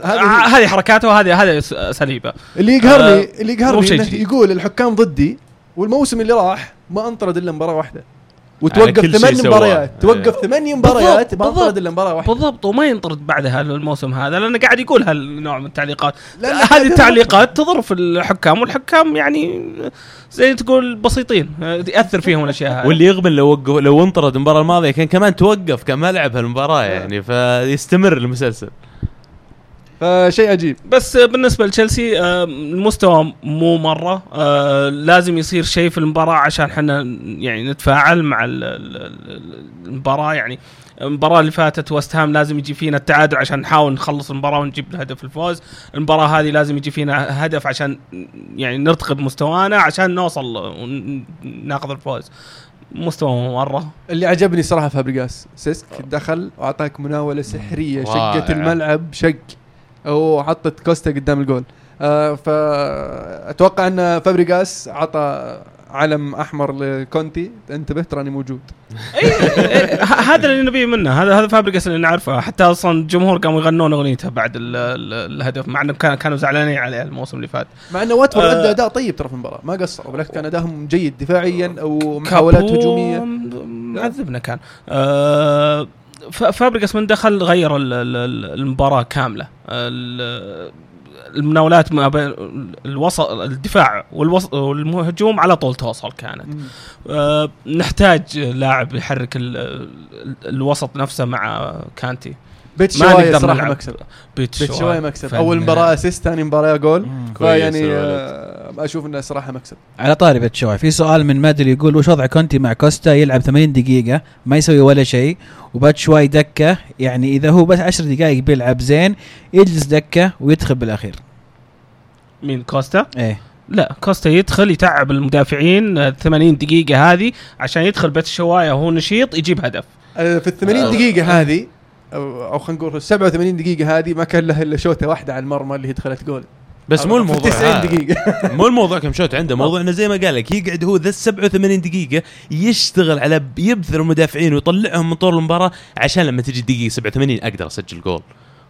آه، هذه هذه حركاته وهذه هذه اساليبه اللي يقهرني آه، اللي يقهرني. يقول الحكام ضدي والموسم اللي راح ما انطرد إلا مباراة واحدة. على وتوقف شيء ثمان. مباريات توقف إيه. ثمان مباريات ما بالضبط. انطرد إلا مباراة واحدة بالضبط وما ينطرد بعدها الموسم هذا لأنه قاعد يقول هالنوع من التعليقات هذه التعليقات تضر في الحكام والحكام يعني زي تقول بسيطين يأثر فيهم الأشياء هذه واللي يغبن لو وقف لو انطرد المباراة الماضية كان كمان توقف كان ما لعب هالمباراة يعني فيستمر المسلسل فشيء عجيب. بس بالنسبة لتشيلسي آه، المستوى مو مرة. آه، لازم يصير شيء في المباراة عشان إحنا يعني نتفاعل مع ال- ال- ال- المباراة. يعني المباراة اللي فاتت وست هام لازم يجي فينا التعادل عشان نحاول نخلص المباراة ونجيب هدف الفوز. المباراة هذه لازم يجي فينا هدف عشان يعني نرتقي بمستوانا عشان نوصل وناخذ الفوز. مستوى مو مرة. اللي عجبني صراحة فابريجاس سيسك دخل وأعطاك مناولة سحرية. شقت الملعب شق. وحطت كوستا قدام الجول. آه فأتوقع أن فابريجاس عطى علم أحمر لكونتي. انتبه تراني موجود. إيه، ه- هذا اللي نبيه منه. هذا هذا فابريجاس اللي نعرفه. حتى أصلا الجمهور قاموا يغنون اغنيته بعد ال ال الهدف مع إنهم كان- كانوا زعلانين عليه الموسم اللي فات. مع إنه واتفورد آه. ادى أداء طيب ترى في المباراة. ما قصروا بالعكس كان ادائهم جيد دفاعيا أو محاولات هجومية. معذبنا كان. آه ف- فابريجاس من دخل غير ال- ال- ال- المباراة كاملة. ال- المناولات ما بين الوسط الدفاع والوسط والهجوم على طول توصل كانت. آه نحتاج لاعب يحرك ال- ال- الوسط نفسه مع كانتي. بيت الشوايه نقدر صراحة نلعب. مكسب بيت بيت شوايه مكسب. أول مباراة assist ثاني مباراة جول كويس فيعني. آه أشوف إنه صراحة مكسب على طاري بتشوي في سؤال من مادري يقول وش وضع كونتي مع كوستا يلعب 80 دقيقة ما يسوي ولا شيء وباتشواي دكة يعني إذا هو بس 10 دقائق بيلعب زين يجلس دكة ويدخل بالأخير مين كوستا؟ إيه لا كوستا يدخل يتعب المدافعين آه، 80 دقيقة هذه عشان يدخل بيت الشواية وهو نشيط يجيب هدف آه، في ال 80 آه. دقيقة هذه أو أو خلينا نقول في ال 87 دقيقة هذه ما كان له إلا شوطة واحدة على المرمى اللي هي دخلت جول. بس مو الموضوع 90 هذا. دقيقة. مو الموضوع كم شوت عنده موضوع إنه زي ما قال لك يقعد هو ذا 87 دقيقة يشتغل على ي bother المدافعين ويطلعهم من طول المباراة عشان لما تجي الدقيقة 87 أقدر أسجل جول.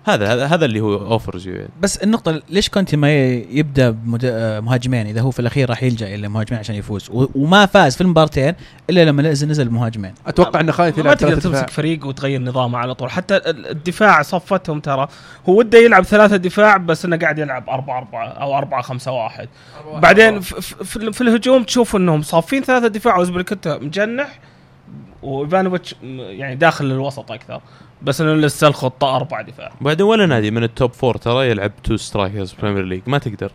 هذا هذا هذا اللي هو offers you يعني. بس النقطة ليش كونتي ما يبدأ بمهاجمين إذا هو في الأخير راح يلجأ إلى مهاجمين عشان يفوز. وما فاز في المبارتين إلا لما نزل نزل مهاجمين. أتوقع إنه خايف ما يلعب تقدر ثلاثة دفاع. تمسك فريق وتغير نظامه على طول. حتى ال- الدفاع صفتهم ترى. هو وده يلعب ثلاثة دفاع بس إنه قاعد يلعب أربعة أربعة أو أربعة خمسة واحد. بعدين في, في, في الهجوم تشوف إنهم صافين ثلاثة دفاع. وأزبيليكويتا مجنح. وإيفانوفيتش يعني داخل الوسط أكثر بس إنه لسه الخطة أربع دفاع. وبعدين ولا نادي من ال top four ترى يلعب two strikers Premier League ما تقدر.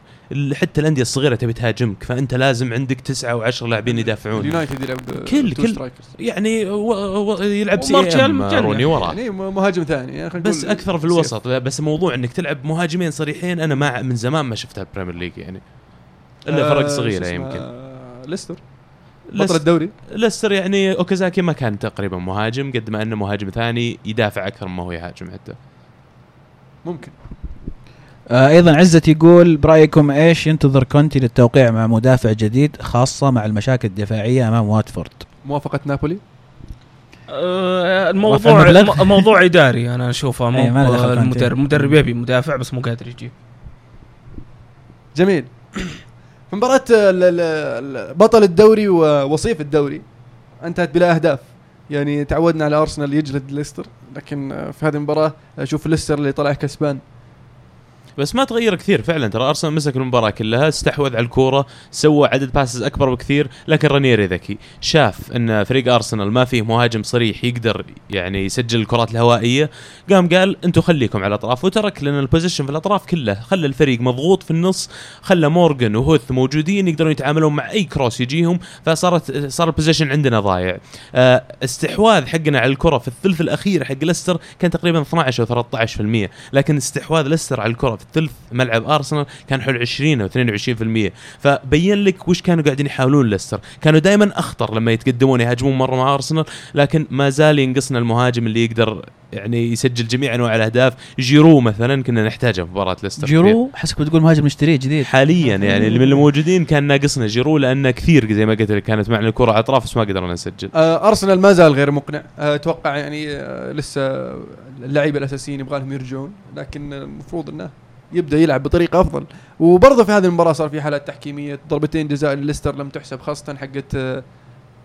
حتى الأندية الصغيرة تبي تهاجمك فأنت لازم عندك تسعة وعشر لاعبين يدافعون. اليونايتد يلعب كل- كل- strikers. يعني و و يلعب CM مجنح. روني وراه يعني مهاجم ثاني يعني بس أكثر في سيف. الوسط بس موضوع إنك تلعب مهاجمين صريحين أنا ما من زمان ما شفتها ال Premier League يعني. إلا آه، فرق شو صغيره يمكن. آه، ليستر. بطل الدوري؟ ليستر يعني اوكازاكي ما كان تقريبا مهاجم قد ما أنه مهاجم ثاني يدافع أكثر ما هو يهاجم حتى. ممكن. آه أيضا عزت يقول برأيكم إيش ينتظر كونتي للتوقيع مع مدافع جديد خاصة مع المشاكل الدفاعية أمام واتفورد؟ موافقة نابولي؟ آه، الموضوع موضوع إداري أنا أشوفه. له مو دخل كونتي. المدرب المدرب يبي مدافع بس مو قادر يجيب. جميل. في مباراة بطل الدوري ووصيف الدوري انتهت بلا أهداف. يعني تعودنا على أرسنال يجلد ليستر لكن في هذه المباراة أشوف ليستر اللي طلع كسبان. بس ما تغير كثير فعلا. ترى أرسنال مسك المباراة كلها استحوذ على الكورة سوى عدد passes أكبر بكثير لكن رانيري ذكي. شاف إن فريق أرسنال ما فيه مهاجم صريح يقدر يعني يسجل الكرات الهوائية. قام قال أنتم خليكم على الأطراف. وترك لنا ال possession في الأطراف كله خلى الفريق مضغوط في النص خلى مورجان وهوث موجودين يقدرون يتعاملون مع أي cross يجيهم فصارت صار ال position عندنا ضايع. آه، استحواذ حقنا على الكرة في الثلث الأخير حق ليستر كان تقريبا 12 أو 13% لكن استحواذ ليستر على الكرة في الثلث ملعب أرسنال كان حول 20 أو 22% فبين لك وش كانوا قاعدين يحاولون ليستر كانوا دائما أخطر لما يتقدمون يهاجمون مرة مع أرسنال لكن ما زال ينقصنا المهاجم اللي يقدر يعني يسجل جميع أنواع الأهداف. جيرو مثلا كنا نحتاجه في مباراة ليستر. جيرو؟ حسك بتقول مهاجم نشتريه جديد. حاليا يعني اللي من الموجودين كان ناقصنا جيرو لأنه كثير زي ما قلت لك كانت معنا الكرة على الأطراف بس ما قدرنا نسجل. آه، أرسنال ما زال غير مقنع. آه، أتوقع يعني آه، لسه اللعيبة الأساسيين يبغى لهم يرجعون لكن المفروض إنه يبدأ يلعب بطريقة أفضل. وبرضه في هذه المباراة صار في حالات تحكيمية. ضربتين جزاء لليستر لم تحسب خاصة حقت آه،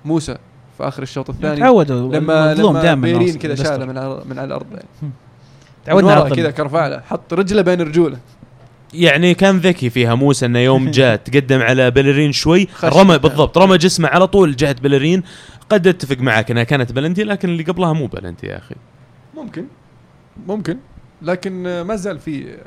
موسى في آخر الشوط الثاني. تعودوا لما لما بيرين كذا شاله من على من على الأرض. يعني تعودنا من على. كذا كرفالة حط رجله بين رجوله. يعني كان ذكي فيها موسى إنه يوم جاء تقدم على بلرين شوي. رمى بالضبط رمى جسمه على طول جهه بلرين. قد اتفق معك إنها كانت بلنتي لكن اللي قبلها مو بلنتي يا أخي. ممكن. ممكن. لكن آه، ما زال في آه،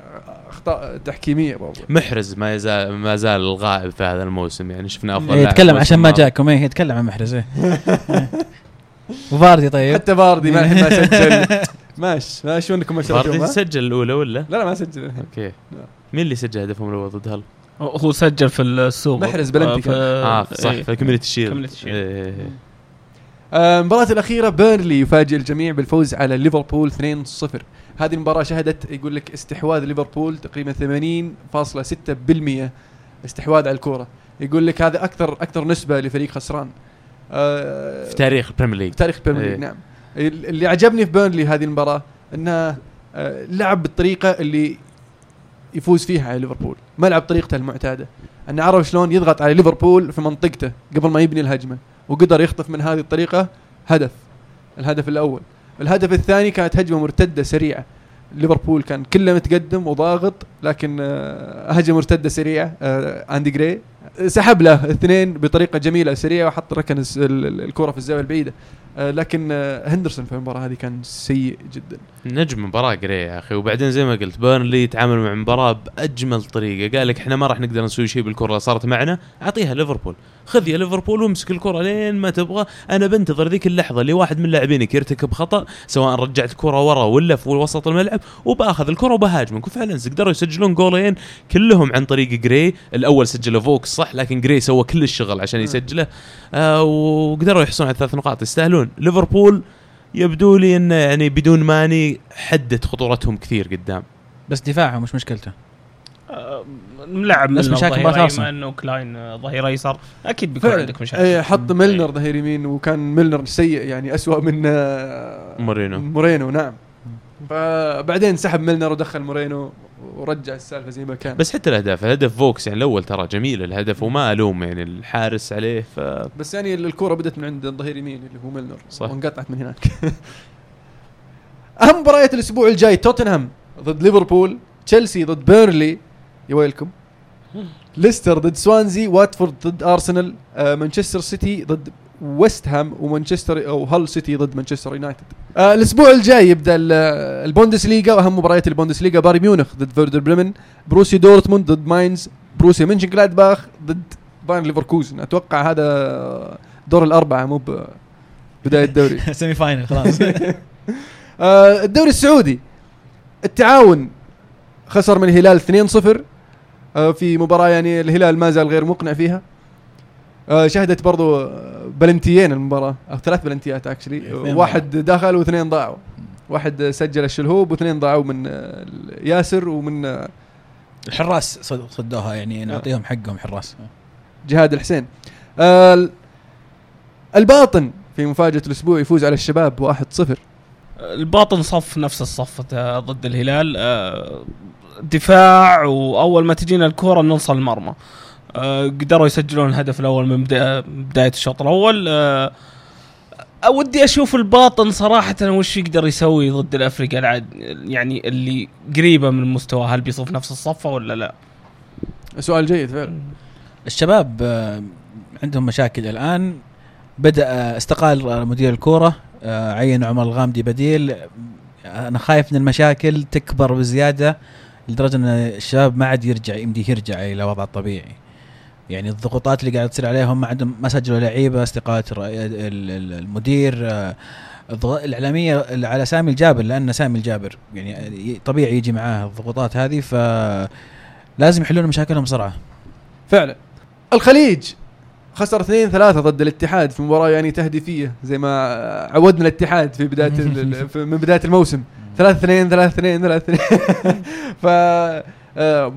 أخطاء تحكيمية برضه محرز ما يزال ما زال الغائب في هذا الموسم يعني شفنا أفضل إيه، لاعب يتكلم عشان ما. جاكم إيه يتكلم عن محرز إيه وفاردي طيب حتى باردي ما الحين ما سجل ماشي ماشي انكم ما فاردي سجل الأولى ولا؟ لا لا ما سجل أوكي مين اللي سجل هدفهم الأول ضد هل؟ هو سجل في السوبر محرز بلنتي. آه صح إيه. في Community Shield. إيه. آه، المباراة الأخيرة بيرنلي يفاجئ الجميع بالفوز على ليفربول 2-0 هذه المباراة شهدت يقول لك استحواذ ليفربول تقريبا 80.6% استحواذ على الكورة. يقول لك هذا أكثر أكثر نسبة لفريق خسران. آه، في تاريخ ال Premier League. في تاريخ ال Premier إيه. League نعم. اللي عجبني في بيرنلي هذه المباراة إنه آه، لعب بالطريقة اللي يفوز فيها على ليفربول. ما لعب طريقته المعتادة. انه عرف شلون يضغط على ليفربول في منطقته قبل ما يبني الهجمة وقدر يخطف من هذه الطريقة هدف الهدف الأول. الهدف الثاني كانت هجمة مرتدة سريعة. ليفربول كان كله متقدم وضاغط لكن آه، هجمة مرتدة سريعة آه، أندري جراي سحب له اثنين بطريقة جميلة سريعة وحط ركن الس- ال- ال- الكرة في الزاوية البعيدة. آه، لكن هندرسون في المباراة هذه كان سيء جدا. نجم مباراة جري يا أخي. وبعدين زي ما قلت بيرنلي يتعامل مع المباراة بأجمل طريقة. قال لك إحنا ما راح نقدر نسوي شيء بالكرة اللي صارت معنا أعطيها ليفربول. خذ يا ليفربول وامسك الكرة لين ما تبغى. أنا بنتظر ذيك اللحظة اللي واحد من لاعبينك يرتكب خطأ سواء رجعت كرة ورا ولا في وسط الملعب وباخذ الكرة وبهاجمك وفعلا قدروا يسجلون جولين كلهم عن طريق جراي. الأول سجله فوكس صح لكن جراي سوى كل الشغل عشان يسجله. آه وقدروا يحصلون على ثلاث نقاط. يستاهلون. ليفربول يبدو لي إنه يعني بدون ماني حدت خطورتهم كثير قدام. بس دفاعهم مش مشكلته؟ آه، ملعب بس مشاكل أرسنال. ايمن وكلاين آه، ظهير ايسر أكيد بيكون فعلا. عندك مشاكل. إيه حط ميلنر ظهير يمين وكان ميلنر سيء يعني أسوأ من آه، مورينو. مورينو نعم. فبعدين سحب ميلنر ودخل مورينو ورجع السالفة زي ما كان. بس حتى الأهداف الهدف فوكس يعني الأول ترى جميل الهدف وما ألوم يعني الحارس عليه ف بس يعني الكرة بدت من عند الظهير يمين اللي هو ميلنر صح. وانقطعت من هناك. أهم مباريات الأسبوع الجاي توتنهام ضد ليفربول تشيلسي ضد بيرنلي. يا ويلكم. ليستر ضد سوانزي واتفورد ضد أرسنال آه مانشستر سيتي ضد ويست هام ومانشستر أو هال سيتي ضد مانشستر يونايتد. آه الأسبوع الجاي يبدأ ال- البوندسليغا وأهم مباريات البوندسليغا بايرن ميونخ ضد فيردر بريمن بروسيا دورتموند ضد ماينز بروسيا منشن جلادباخ ضد بايرن ليفركوزن. أتوقع هذا دور الأربعة مو بداية الدوري. semi final خلاص. آه، الدوري السعودي التعاون خسر من الهلال 2-0 آه، في مباراة يعني الهلال ما زال غير مقنع فيها. آه، شهدت برضو آه، بلنتيين المباراة. أو ثلاث بلنتيات actually واحد دخل واثنين ضاعوا. واحد سجل الشلهوب واثنين ضاعوا من آه، ياسر ومن آه، الحراس صد- صدوها يعني نعطيهم حقهم حراس. جهاد الحسين. آه، ال- الباطن في مفاجأة الأسبوع يفوز على الشباب 1-0 الباطن صف نفس الصف آه، ضد الهلال. آه، دفاع وأول ما تجينا الكورة نوصل المرمى. آه، قدروا يسجلون الهدف الأول من بدا- بداية الشوط الأول. آه، ودي أشوف الباطن صراحة وش يقدر يسوي ضد الأفريقيا. العاد يعني اللي قريبة من مستواه هل بيصف نفس الصفة ولا لا؟ سؤال جيد فعلا. الشباب آه، عندهم مشاكل الآن. بدأ آه، استقال آه، مدير الكورة آه، عين عمر الغامدي بديل. آه، أنا خايف ان المشاكل تكبر بزيادة. لدرجة إن الشباب ما عاد يرجع يمديه يرجع إلى وضعه الطبيعي يعني الضغوطات اللي قاعدة تصير عليهم ما عندهم ما سجلوا لعيبة استقاله المدير الإعلامية على سامي الجابر لأن سامي الجابر يعني طبيعي يجي معاه الضغوطات هذه ف لازم يحلون مشاكلهم بسرعة. فعلا. الخليج خسر 2 3 ضد الاتحاد في مباراة يعني تهديفيه زي ما عودنا الاتحاد في بداية من بداية الموسم. 3 2 3 2 3 2 ف آه،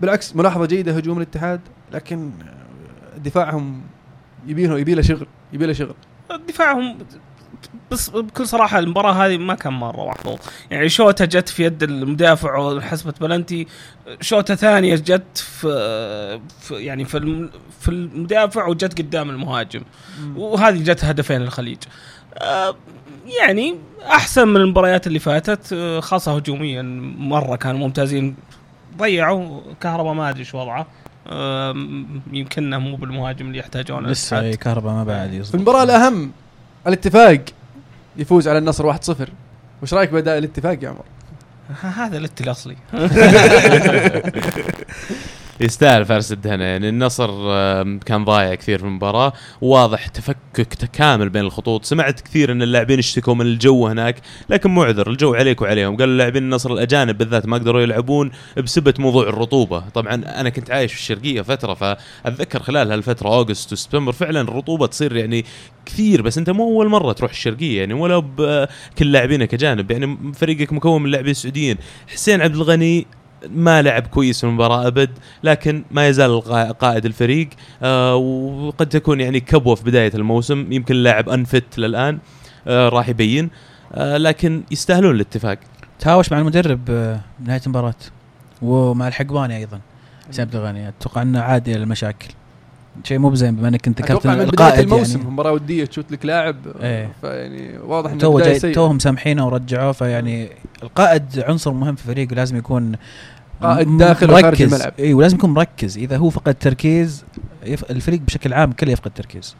بالعكس ملاحظة جيدة هجوم الاتحاد لكن آه، دفاعهم يبي له يبي له شغل يبي له شغل. دفاعهم بس بكل صراحة المباراة هذه ما كان مرة محظوظ يعني شوطه جت في يد المدافع وحسبت بلنتي شوطه ثانية جت في, في يعني في في المدافع وجت قدام المهاجم. وهذه جت هدفين الخليج. آه، يعني أحسن من المباريات اللي فاتت آه، خاصة هجوميا مرة كانوا ممتازين. ضيعوا كهرباء ما أدري شو وضعه. يمكنه مو بالمهاجم اللي يحتاجونه. لسه. أي كهرباء ما بعد في يصدق المباراة الأهم الاتفاق. يفوز على النصر 1 0 وش رأيك بأداء الاتفاق يا عمر؟ هذا الات الأصلي. يستاهل فارس الدهنة يعني النصر كان ضايع كثير في المباراة. واضح تفكك تكامل بين الخطوط. سمعت كثير إن اللاعبين اشتكوا من الجو هناك لكن مو عذر الجو عليك وعليهم. قالوا لاعبين النصر الأجانب بالذات ما قدروا يلعبون بسبة موضوع الرطوبة. طبعا أنا كنت عايش في الشرقية فترة فأتذكر خلال هالفترة أوغست وسبتمبر فعلا الرطوبة تصير يعني كثير. بس أنت مو أول مرة تروح الشرقية يعني ولا بكل لاعبينك أجانب. يعني فريقك مكون من لاعبين سعوديين. حسين عبد الغني ما لعب كويس في المباراة أبد لكن ما يزال قائد الفريق. آه وقد تكون يعني كبوة في بداية الموسم يمكن اللاعب انفت للآن آه راح يبين. آه لكن يستاهلون الاتفاق. تهاوش مع المدرب آه، بنهايه المباراة. ومع الحقباني أيضا حسين عبد الغني. أتوقع أنه عادي للمشاكل. شيء مو بزين بما انك انت بداية القائد الموسم يعني مباراة ودية تشوت لك لاعب إيه. فيعني واضح انه تو جاي. توهم سامحينه ورجعوه فيعني القائد عنصر مهم في الفريق ولازم يكون قائد داخل وخارج. الملعب. اي ولازم يكون مركز إذا هو فقد تركيز. الفريق بشكل عام كله يفقد تركيز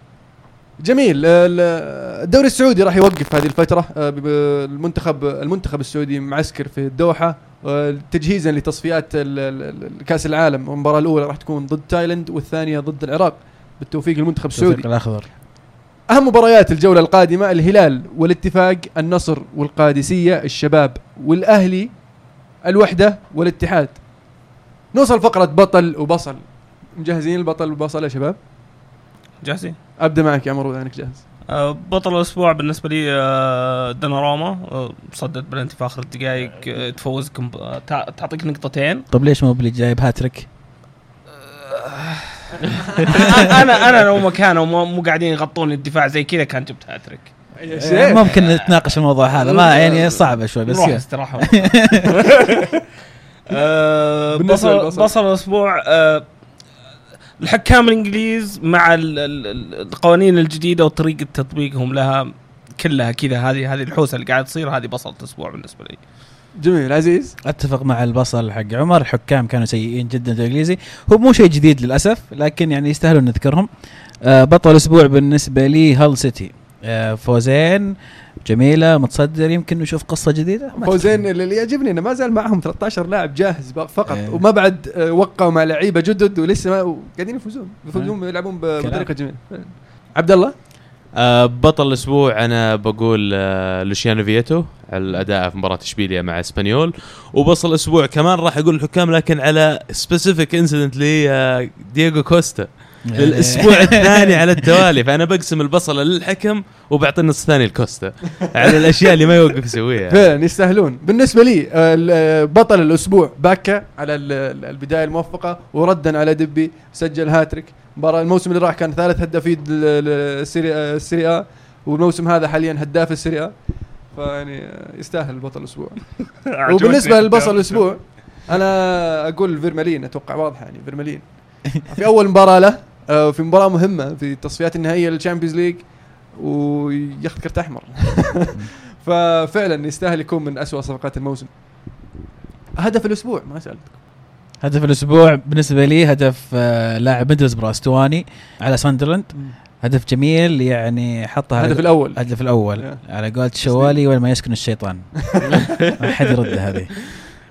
جميل. ال- الدوري السعودي راح يوقف هذه الفترة. آه، المنتخب المنتخب السعودي معسكر في الدوحة. آه، تجهيزا لتصفيات كأس العالم. المباراة الأولى راح تكون ضد تايلاند والثانية ضد العراق. بالتوفيق للمنتخب السعودي. الاخضر أهم مباريات الجولة القادمة الهلال والاتفاق النصر والقادسية الشباب والأهلي الوحدة والاتحاد. نوصل فقرة بطل وبصل. مجهزين البطل والبصل يا شباب؟ جاهزين. أبدأ معك يا عمر وإذا أنك جاهز. آه، بطل الأسبوع بالنسبة لي آه، دوناروما. آه، صدت بلنتي في آخر الدقائق تع- تعطيك نقطتين. طب ليش مو بلي جايب هاتريك؟ أنا أنا لو مكانه مو مو قاعدين يغطون الدفاع زي كذا كان جبت هاتريك. ممكن نتناقش الموضوع هذا. ما يعني صعبة شوي بس نروح يا. استراحة. بصل الأسبوع الحكام الإنجليز مع ال- ال- ال- القوانين الجديدة وطريقة تطبيقهم لها كلها كذا. هذه هذه الحوسه اللي قاعد تصير هذه بصلة أسبوع بالنسبة لي. جميل. عزيز؟ أتفق مع البصل حق عمر. الحكام كانوا سيئين جدا في الإنجليزي. هو مو شيء جديد للأسف لكن يعني يستاهلون نذكرهم. آه بطل الأسبوع بالنسبة لي هال سيتي. آه فوزين. جميلة متصدر يمكن نشوف قصة جديدة؟ فوزين اللي يعجبني إنه ما زال معهم 13 لاعب جاهز فقط إيه. وما بعد آه، وقعوا مع لعيبة جدد ولسه ما قاعدين يفوزون. يفوزون يلعبون ب- كلام. بطريقة جميلة. عبد الله؟ آه بطل الأسبوع أنا بقول آه لوشيانو فيتو على الأداء في مباراة إشبيليا مع إسبانيول. وبصل الأسبوع كمان راح أقول الحكام لكن على specific incident لدييغو كوستا. للاسبوع الثاني على التوالي فأنا بقسم البصلة للحكم وبعطي النص الثاني لكوستا على الأشياء اللي ما يوقف يسويها. فعلا يستاهلون. بالنسبة لي آه، آه، بطل الأسبوع باكا على ال- ال- البداية الموفقة وردا على دبي سجل هاتريك. مباراة الموسم اللي راح كان ثالث هدافي ال Serie ال Serie A والموسم هذا حاليا هداف ال Serie A فيعني آه، يستاهل بطل الأسبوع. وبالنسبة للبصل الأسبوع أنا أقول فيرمالين أتوقع واضحة يعني فيرمالين. في أول مباراة له آه، في مباراة مهمة في التصفيات النهائية لل Champions League وياخذ كرت أحمر. ففعلا يستاهل يكون من أسوأ صفقات الموسم. هدف الأسبوع ما سالت هدف الأسبوع بالنسبة لي هدف آه، لاعب ميدلسبرا ستواني على ساندرلاند. هدف جميل يعني حطها الهدف الأول. الهدف الأول. على قولة الشوالي وين ما يسكن الشيطان. ما حد يرد هذه.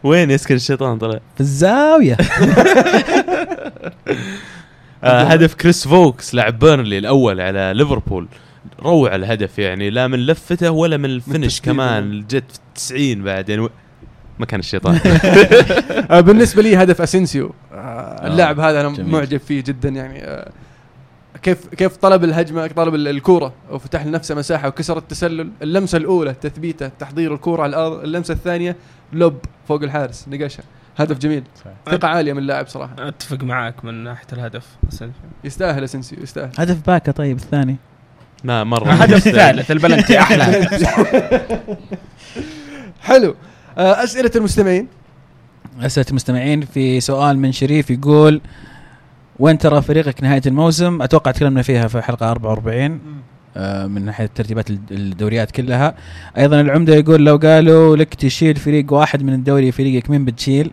وين يسكن الشيطان طلع؟ في الزاوية. آه هدف كريس فوكس لاعب بيرنلي الأول على ليفربول. روع الهدف يعني لا من لفته ولا من ال finish كمان. جت في 90 بعد يعني مكان الشيطان. آه، بالنسبة لي هدف أسينسيو. آه، اللاعب هذا أنا جميل. معجب فيه جدا يعني. آه، كيف كيف طلب الهجمة طلب ال- الكورة وفتح لنفسه مساحة وكسر التسلل. اللمسة الأولى تثبيته تحضير الكورة على الأرض. اللمسة الثانية لوب فوق الحارس نقشها. هدف جميل. ثقة عالية من اللاعب صراحة. أتفق معاك من ناحية الهدف. يستاهل اسينسيو يستاهل. هدف باكا طيب الثاني. ما مرة. هدف ثالث. البلنتي أحلى. حلو. آه، أسئلة المستمعين. أسئلة المستمعين في سؤال من شريف يقول وين ترى فريقك نهاية الموسم؟ أتوقع تكلمنا فيها في حلقة 44 آه، من ناحية ترتيبات الد- الدوريات كلها. أيضا العمدة يقول لو قالوا لك تشيل فريق واحد من الدوري فريقك مين بتشيل؟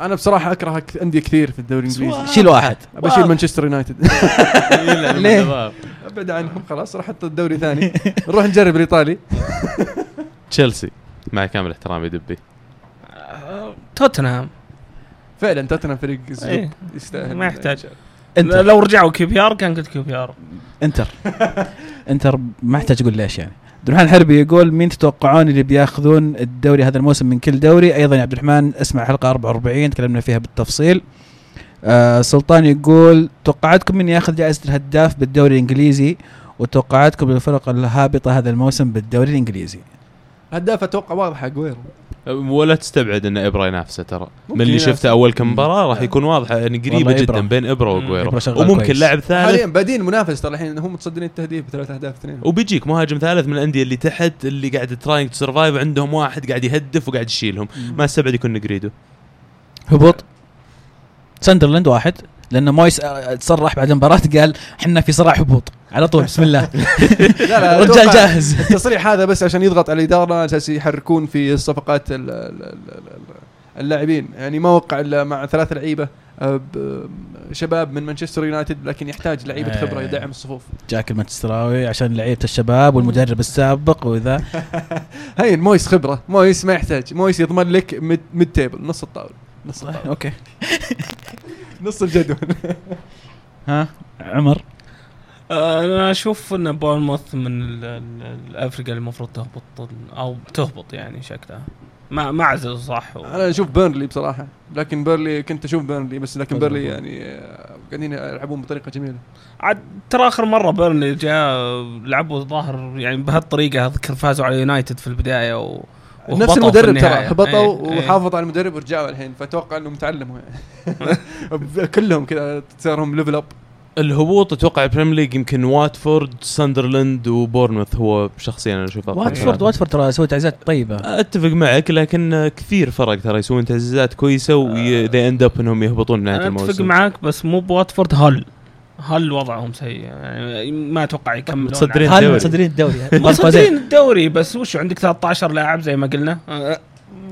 أنا بصراحة أكره أندية كثير في الدوري الإنجليزي. شيل واحد. بشيل مانشستر يونايتد. ليه؟ أبعد عنهم خلاص راح أحط الدوري ثاني. نروح نجرب الإيطالي. تشيلسي. مع كامل احترامي دبي. توتنهام. فعلا توتنهام فريق إيه. يستاهل. ما يحتاج. إنتر. لو رجعوا QPR كان قلت QPR إنتر. إنتر ما احتاج أقول ليش يعني. عبد الرحمن الحربي يقول مين تتوقعون اللي بياخذون الدوري هذا الموسم من كل دوري؟ أيضا يا عبد الرحمن اسمع حلقة 44 تكلمنا فيها بالتفصيل. آه سلطان يقول توقعاتكم من ياخذ جائزة الهداف بالدوري الإنجليزي؟ وتوقعاتكم للفرق الهابطة هذا الموسم بالدوري الإنجليزي؟ هداف أتوقع واضح اجويرو ولا تستبعد إن ابرا ينافسه ترى. من اللي. شفته أول كم مباراة راح مم. يكون واضحة يعني قريبة جدا. بين ابرا شغال وممكن. لاعب ثالث. حاليا بادين منافس ترى الحين هم متصدرين التهديف بثلاث أهداف اثنين. وبيجيك مهاجم ثالث من الأندية اللي تحت اللي قاعد trying survive عندهم واحد قاعد يهدف وقاعد يشيلهم. ما استبعد يكون نيجريدو هبوط. ساندرلاند واحد. لأن مويس آه، تصرح بعد المباراة قال إحنا في صراع هبوط. على طول بسم الله. لا لا رجال جاهز. التصريح هذا بس عشان يضغط على الإدارة على أساس يحركون في الصفقات ال- ال- ال- ال- اللاعبين. يعني ما وقع إلا مع ثلاث لعيبة آه، شباب من مانشستر يونايتد لكن يحتاج لعيبة آه. خبرة يدعم الصفوف. جاك المانشستراوي عشان لعيبة الشباب والمدرب السابق وذا هين مويس خبرة. مويس ما يحتاج. مويس يضمن لك mid table نص الطاولة. نص الطاولة. okay. نص الجدول. ها؟ عمر؟ آه، أنا أشوف إن بورنموث من ال- ال- الفرق اللي المفروض تهبط أو تهبط يعني شكلها. ما ما اعزل صح و... أنا أشوف بيرنلي بصراحة. لكن بيرنلي كنت أشوف بيرنلي بس لكن بيرنلي. يعني آه، قاعدين يلعبون بطريقة جميلة. عاد ترى آخر مرة بيرنلي جاء لعبوا ظاهر يعني بهالطريقة اذكر فازوا على يونايتد في البداية و... نفس المدرب ترى. هبطوا إيه، إيه. وحافظوا على المدرب ورجعوا الحين فأتوقع انهم تعلموا يعني كلهم كذا صارهم level up الهبوط أتوقع ال Premier League يمكن واتفورد ساندرلاند وبورنموث هو شخصيا أنا أشوفه واتفورد. واتفورد ترى سوى تعزيزات طيبة أتفق معك لكن كثير فرق ترى يسوون تعزيزات كويسة و they end up إنهم يهبطون نهاية أنا أتفق الموسم معاك بس مو بواتفورد هل هل وضعهم سيء؟ يعني ما أتوقع يكملون متصدرين الدوري. متصدرين الدوري. متصدرين الدوري بس وش عندك 13 لاعب زي ما قلنا؟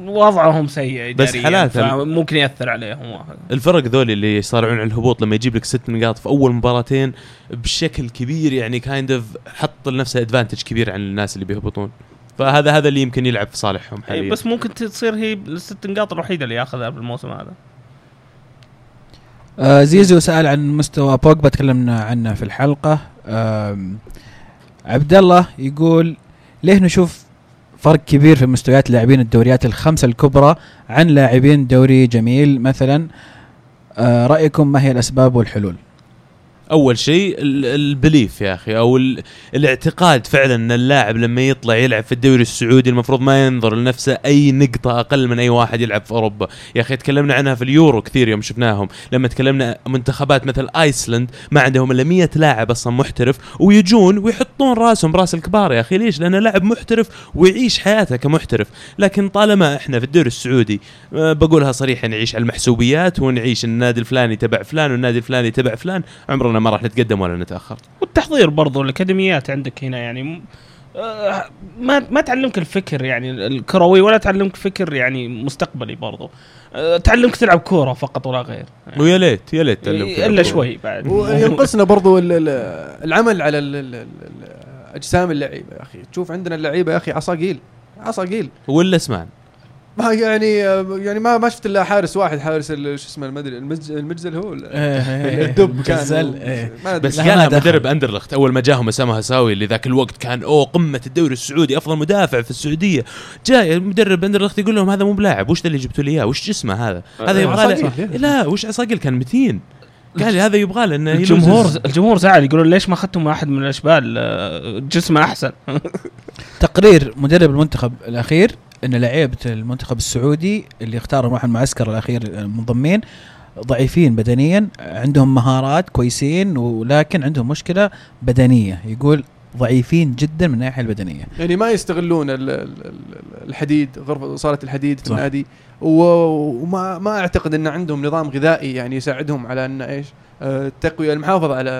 وضعهم سيء بس حالات ال- فممكن يأثر عليهم واحد. الفرق ذولي اللي يصارعون على الهبوط لما يجيب لك ست نقاط في أول مباراتين بشكل كبير يعني kind of حط لنفسه advantage كبير عن الناس اللي بيهبطون. فهذا هذا اللي يمكن يلعب في صالحهم إيه، حاليا. بس ممكن تصير هي الست نقاط الوحيدة اللي ياخذها بالموسم هذا. آه زيزو سأل عن مستوى بوجبا تكلمنا عنه في الحلقة آم، عبد الله يقول ليه نشوف فرق كبير في مستويات لاعبين الدوريات الخمسة الكبرى عن لاعبين دوري جميل مثلا آه رأيكم ما هي الأسباب والحلول؟ أول شيء ال- ال belief يا أخي أو ال- الاعتقاد فعلا إن اللاعب لما يطلع يلعب في الدوري السعودي المفروض ما ينظر لنفسه أي نقطة أقل من أي واحد يلعب في أوروبا. يا أخي تكلمنا عنها في اليورو كثير يوم شفناهم لما تكلمنا منتخبات مثل آيسلند ما عندهم إلا 100 لاعب أصلا محترف ويجون ويحطون راسهم براس الكبار يا أخي. ليش؟ لأنه لاعب محترف ويعيش حياته كمحترف. لكن طالما إحنا في الدوري السعودي أه، بقولها صريحه نعيش على المحسوبيات ونعيش النادي الفلاني تبع فلان والنادي الفلاني تبع فلان عمرنا ما راح نتقدم ولا نتأخر. والتحضير برضو الأكاديميات عندك هنا يعني م- آه، ما ما تعلمك الفكر يعني الكروي ولا تعلمك فكر يعني مستقبلي برضو. آه، تعلمك تلعب كورة فقط ولا غير. ويا ليت يا ليت تعلمك إلا الكورة. شوي بعد. وينقصنا برضو ال- ال- العمل على اجسام اللعيبة يا أخي. تشوف عندنا اللعيبة يا أخي عصاقيل عصاقيل ولا اسمان ما يعني يعني ما ما شفت إلا حارس واحد حارس ال- شو اسمه المدري المج- المجزل هو الدب كان مجزل، إيه. ما أدري. بس ما دخل. مدرب اندرلخت أول ما جاهم أسامة هساوي اللي ذاك الوقت كان أوه قمة الدوري السعودي أفضل مدافع في السعودية. جاي مدرب اندرلخت يقول لهم هذا مو بلاعب وش اللي جبتوا لي إياه؟ وش جسمه هذا؟ هذا يبغى. لا وش عصاقيل؟ كان متين. قال لي هذا يبغى له إنه الجمهور الجمهور زعل يقولون ليش ما أخذتم واحد من الأشبال؟ آه، جسمه أحسن. تقرير مدرب المنتخب الأخير إن لعيبة المنتخب السعودي اللي اختاروا راح المعسكر الأخير المنضمين ضعيفين بدنيا عندهم مهارات كويسين ولكن عندهم مشكلة بدنية. يقول ضعيفين جدا من الناحية البدنية. يعني ما يستغلون ال- ال- ال- الحديد غرفة صالة الحديد في صح. النادي. وما ما أعتقد إن عندهم نظام غذائي يعني يساعدهم على إن إيش آه، التقويه المحافظة على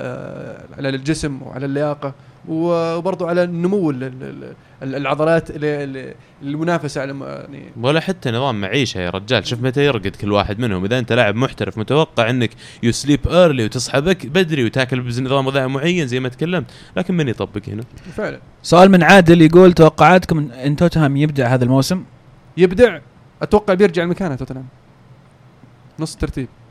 على الجسم وعلى اللياقة. وبرضو على النمو ال- ال- ال- العضلات ال- ال- المنافسة على يعني ولا حتى نظام معيشة يا رجال. شوف متى يرقد كل واحد منهم. إذا أنت لاعب محترف متوقع إنك you sleep early وتصحى بك بدري وتاكل بنظام غذائي معين زي ما تكلمت لكن من يطبق هنا؟ فعلا. سؤال من عادل يقول توقعاتكم ان توتنهام يبدع هذا الموسم؟ يبدع. أتوقع بيرجع لمكانه توتنهام. نص الترتيب خ-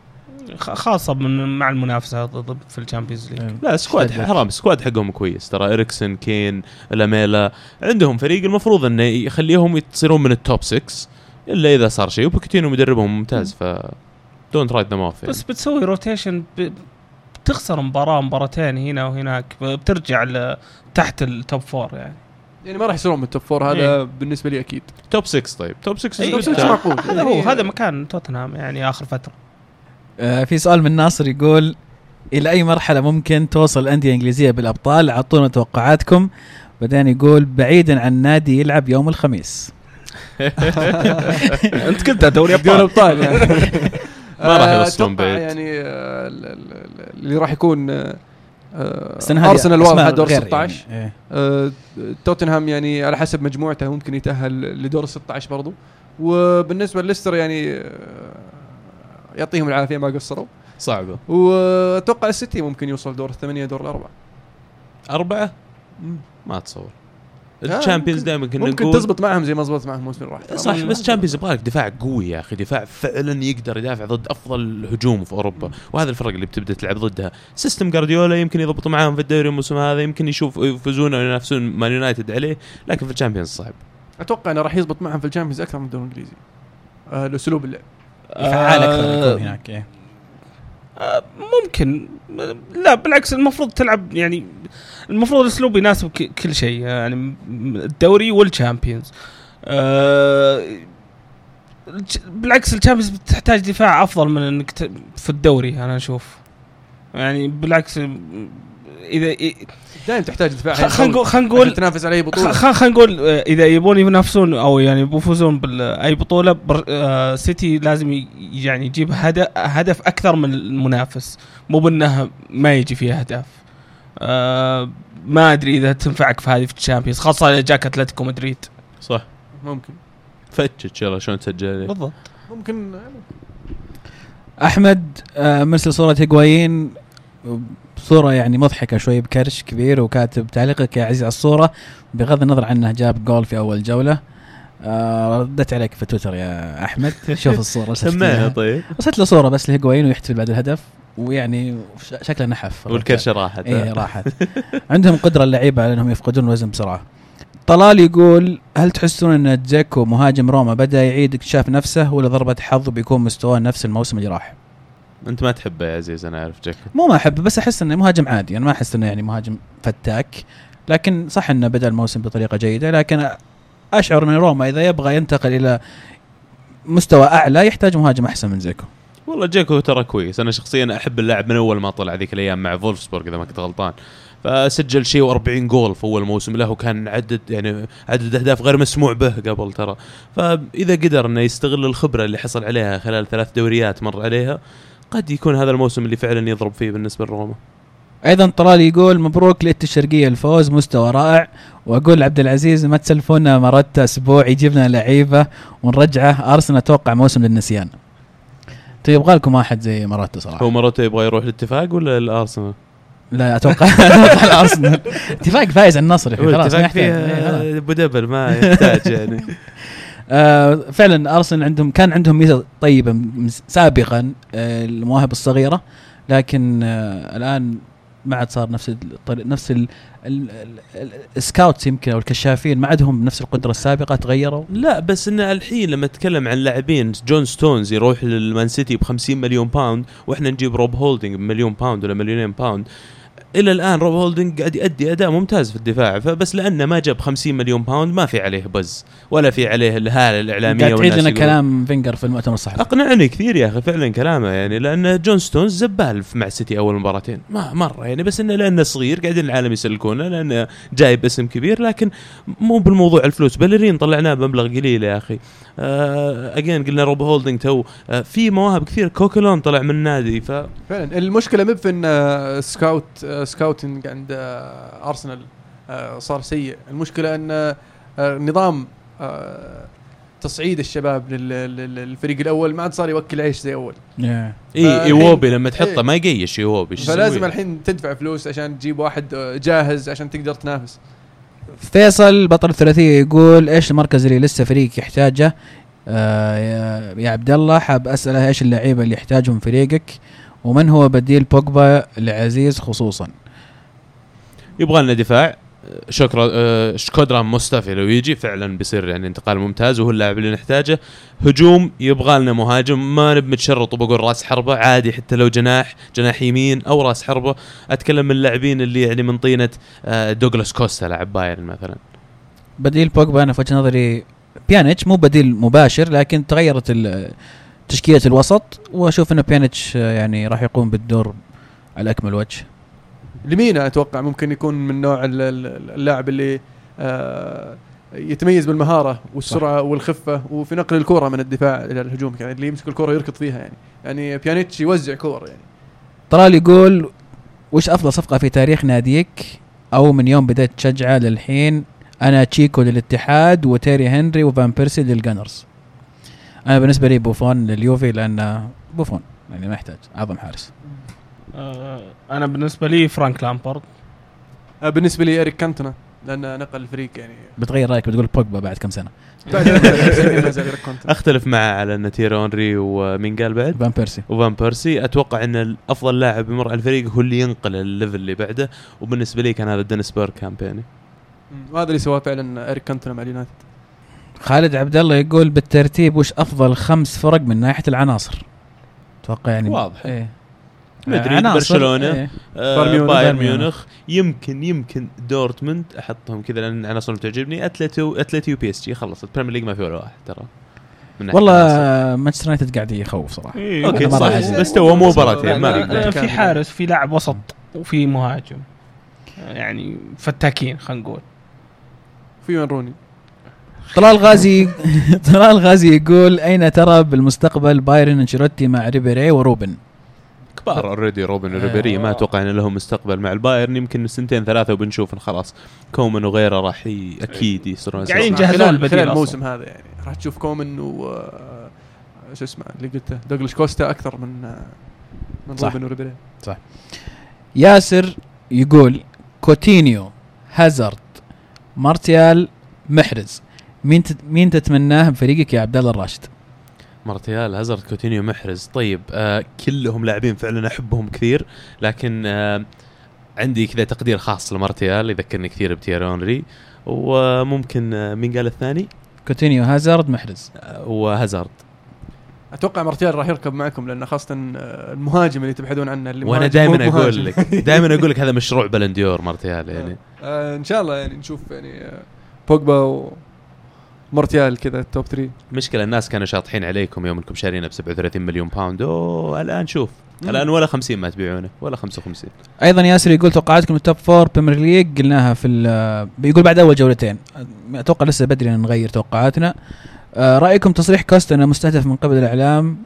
خاصة من مع المنافسة ضد في ال Champions League. لا squad. حرام squad حقهم كويس. ترى إريكسن كين لاميلا عندهم فريق المفروض إنه يخليهم يصيرون من ال top 6 إلا إذا صار شيء. وبوكيتينو مدربهم ممتاز ف don't write them off بس بتسوي rotation ب... بتخسر مباراة مباراتين هنا وهناك بترجع ل- تحت ال top four يعني. يعني ما راح يصيرون من ال top four هذا بالنسبة لي أكيد. توب 6 طيب. توب 6 أي، توب بس- ستة معقول. هذا هو هذا مكان توتنهام يعني آخر فترة. آه في سؤال من ناصر يقول إلى أي مرحلة ممكن توصل الأندية الإنجليزية بالأبطال اعطونا توقعاتكم بعدين يقول بعيدا عن نادي يلعب يوم الخميس أنت قلتها دوري دوري أبطال ابطال يعني ما راح يوصلون بعيد. يعني آه، ال- ال- ال- اللي راح يكون آه، أرسنال واضح دور غير 16 يعني. إيه. آه، توتنهام يعني على حسب مجموعته ممكن يتأهل لدور ال 16 برضو وبالنسبة لليستر يعني آه، يعطيهم العافية ما قصروا. صعبة. وأتوقع السيتي ممكن يوصل دور الثمانية دور الأربعة. أربعة؟ ما اتصور آه، ال Champions دائما كنا ممكن نقول تزبط معهم زي ما زبطت معهم الموسم اللي راح. صح بس Champions يبغى لك دفاع قوي يا أخي دفاع فعلا يقدر يدافع ضد أفضل هجوم في أوروبا. وهذا الفرق اللي بتبدأ تلعب ضدها. system جارديولا يمكن يضبط معاهم في الدوري الموسم هذا يمكن يشوف يفوزون أو ينافسون مان يونايتد عليه لكن في ال Champions صعب. أتوقع إنه راح يزبط معهم في ال Champions أكثر من الدوري الإنجليزي. آه، الأسلوب اللعب. فعال أكثر آه، هناك إيه. آه، ممكن. لا بالعكس المفروض تلعب يعني المفروض الأسلوب يناسب كل شيء يعني الدوري وال Champions آه، بالعكس ال Champions بتحتاج دفاع أفضل من إنك في الدوري أنا أشوف. يعني بالعكس إذا دائما تحتاج دفاع خلينا نقول خلينا نقول تنافس على أي بطولة. خلينا نقول آه، إذا يبون ينافسون أو يعني بيفوزون باي بطولة بر آه سيتي لازم يعني يجيب هدف هدف أكثر من المنافس. مو بأنه ما يجي فيها أهداف. آه ما أدري إذا تنفعك في هذه في ال Champions خاصة إذا جاك أتلتيكو مدريد. صح. ممكن. فتش يلا شلون تسجل. بالضبط. ممكن. أحمد آه مرسل صورة هيغوايين صوره يعني مضحكة شوي بكرش كبير وكاتب تعليقك يا عزيز على الصورة بغض النظر عنه جاب جول في أول جولة. آه ردت عليك في تويتر يا أحمد. شوف الصورة سمعنا. طيب. رسلت له صورة بس لهيغوايين ويحتفل بعد الهدف ويعني شكله نحف. والكرشه راحت. إيه راحت. عندهم قدرة اللعيبة على إنهم يفقدون وزن بسرعة. طلال يقول هل تحسون إن جاكو مهاجم روما بدأ يعيد اكتشاف نفسه ولا ضربة حظ بيكون مستواه نفس الموسم اللي راح؟ أنت ما تحبه يا عزيز أنا أعرف جاكو مو ما أحبه بس أحس إنه مهاجم عادي. أنا ما أحس إنه يعني مهاجم فتاك. لكن صح إنه بدأ الموسم بطريقة جيدة لكن أشعر ان روما إذا يبغى ينتقل إلى مستوى أعلى يحتاج مهاجم أحسن من دزيكو. والله جاكو ترى كويس. أنا شخصيا أحب اللاعب من أول ما طلع ذيك الأيام مع فولفسبورغ إذا ما كنت غلطان. فسجل شيء و40 جول في أول موسم له وكان عدد يعني عدد أهداف غير مسموع به قبل ترى. فإذا قدر إنه يستغل الخبرة اللي حصل عليها خلال ثلاث دوريات مر عليها قد يكون هذا الموسم اللي فعلا يضرب فيه بالنسبة لروما. أيضا طلال يقول مبروك لإت الشرقيه الفوز مستوى رائع. وأقول لعبد العزيز ما تسلفونا مرات أسبوع يجيب لنا لعيبة ونرجعه. أرسنال أتوقع موسم للنسيان. طيب يبغى لكم واحد زي مرات صراحة. هو مرته يبغى يروح الاتفاق ولا الأرسنال؟ لا أتوقع أتوقع الأرسنال. اتفاق فايز على النصر خلاص ما يحتاج. إيه، أبو دبل ما يحتاج يعني. آه فعلا أرسنال عندهم كان عندهم ميزة طيبة سابقا آه المواهب الصغيرة لكن آه الآن ما عاد صار نفس الطريق نفس ال- ال- ال- ال- ال scouts يمكن أو الكشافين ما عندهم نفس القدرة السابقة تغيروا؟ لا بس انه الحين لما تتكلم عن لاعبين جون ستونز يروح للمان سيتي ب 50 مليون pound وإحنا نجيب روب هولدنج بمليون pound ولا مليونين pound إلى الآن روب هولدنج قاعد يؤدي أداء ممتاز في الدفاع فبس لأنه ما جاب 50 مليون pound ما في عليه buzz ولا في عليه الهاله الإعلامية قاعد تعيد لنا كلام فينجر في المؤتمر الصحفي. أقنعني كثير يا أخي فعلا كلامه يعني لأن جون ستونز زبال مع السيتي أول مباراتين. ما مرة يعني بس إنه لأنه صغير قاعدين العالم يسلكونه لأنه جايب اسم كبير لكن مو بالموضوع الفلوس. بيليرين طلعناه بمبلغ قليل يا أخي. again قلنا روب هولدنج too آه في مواهب كثير كوكولان طلع من النادي ف فعلا المشكلة مو في ان آه، scout آه، scouting عند آه، ارسنال آه، صار سيء المشكلة أن آه، نظام آه، تصعيد الشباب لل- لل- للفريق الأول ما عاد صار يوكل عيش زي أول Yeah. إي ايوبي لما تحطه إيه. ما يقيش ايوبي فلازم يسوي؟ الحين تدفع فلوس عشان تجيب واحد آه، جاهز عشان تقدر تنافس فيصل بطل الثلاثية يقول إيش المركز اللي لسه فريق يحتاجه؟ آه يا, عبد الله حاب أسأله إيش اللعيبة اللي يحتاجهم فريقك؟ ومن هو بديل بوجبا لعزيز خصوصا؟ يبغى لنا دفاع. شكرا آه، شكوردان مصطفى لو يجي فعلا بيصير يعني انتقال ممتاز وهو اللاعب اللي نحتاجه. هجوم يبغى لنا مهاجم ما نب متشرط وبقول راس حربة عادي حتى لو جناح جناح يمين أو راس حربة. أتكلم من اللاعبين اللي يعني من طينة آه، دوغلاس كوستا لاعب بايرن مثلا. بديل بوجبا أنا في وجهة نظري بيانيتش مو بديل مباشر لكن تغيرت تشكيلة الوسط وأشوف إن بيانيتش آه، يعني راح يقوم بالدور على أكمل وجه. لمينا أتوقع ممكن يكون من نوع ال- ال- اللاعب اللي آه، يتميز بالمهارة والسرعة والخفة وفي نقل الكرة من الدفاع إلى الهجوم. يعني اللي يمسك الكرة يركض فيها يعني. يعني بيانيتش يوزع كور يعني. طلال يقول وش أفضل صفقة في تاريخ ناديك؟ أو من يوم بديت تشجعه للحين؟ أنا تشيكو للاتحاد وتيري هنري وفان بيرسي لل Gunners أنا بالنسبة لي بوفون لليوفي لأن بوفون يعني ما يحتاج أعظم حارس. أنا بالنسبة لي فرانك لامبارد. آه، بالنسبة لي اريك كانتونا لأن نقل الفريق يعني. بتغير رأيك بتقول بوجبا بعد كم سنة. أختلف معه على إن تيري هنري ومين قال بعد؟ فان بيرسي. وفان بيرسي. أتوقع إن افضل لاعب يمر على الفريق هو اللي ينقل ال level اللي بعده وبالنسبة لي كان هذا دينيس بيركامب يعني وهذا اللي سواه فعلا اريك كانتونا مع اليونايتد. خالد عبد الله يقول بالترتيب وش أفضل خمس فرق من ناحية العناصر؟ أتوقع يعني واضح. إيه. مدريد، عناصر، برشلونة. إيه. آه، بايرن ميونخ. بايرن بايرن ميونخ يمكن يمكن دورتموند أحطهم كذا لأن عناصرهم تعجبني اتلتيكو اتلتيكو بي إس جي خلص البريمير ليج ما في ولا واحد ترى. والله مانشستر يونايتد قاعد يخوف صراحة إيه، okay ما صح. بس تو هم مباراتين ما آه، نقدر في حارس في لاعب وسط وفي مهاجم آه، يعني فتاكين خلينا نقول في وين روني طلال غازي طلال غازي يقول وين ترى بالمستقبل بايرن أنشيلوتي مع ريبيري وروبن كبار already روبن. وريبيري ما أتوقع إن لهم مستقبل مع البايرن يمكن سنتين ثلاثة وبنشوف إن خلاص كومن وغيره راح. أكيد يصيرون قاعدين. يجهزون البديل. الموسم هذا يعني راح تشوف كومن و آه، شو اسمه اللي قلته دوغلاس كوستا أكثر من آه، من صح. روبن وريبيري ياسر يقول كوتينيو هازارد مارتيال محرز مين مين تتمناه بفريقك يا عبد الله الراشد؟ مارتيال هازارد كوتينيو محرز. طيب آه كلهم لاعبين فعلا أحبهم كثير لكن آه عندي كذا تقدير خاص لمارتيال يذكرني كثير بتيري هنري وممكن آه مين قال الثاني؟ كوتينيو هازارد محرز. آه وهازارد. أتوقع مارتيال راح يركب معكم لأن خاصة آه، المهاجم اللي تبحثون عنه اللي وأنا دائما. أقول لك دائما أقول لك هذا مشروع بالون ديور مارتيال يعني. آه إن شاء الله يعني نشوف يعني آه، بوجبا ومارتيال كذا ال top 3 المشكلة الناس كانوا شاطحين عليكم يوم انكم شارينه ب 37 مليون pound أوه الآن شوف. مم. الآن ولا 50 ما تبيعونه ولا 55 أيضا ياسر يقول توقعاتكم ال top four بريمير ليج قلناها في ال- بيقول بعد أول جولتين. أتوقع لسه بدري إن نغير توقعاتنا. آه، رأيكم تصريح كوستا إنه مستهدف من قبل الإعلام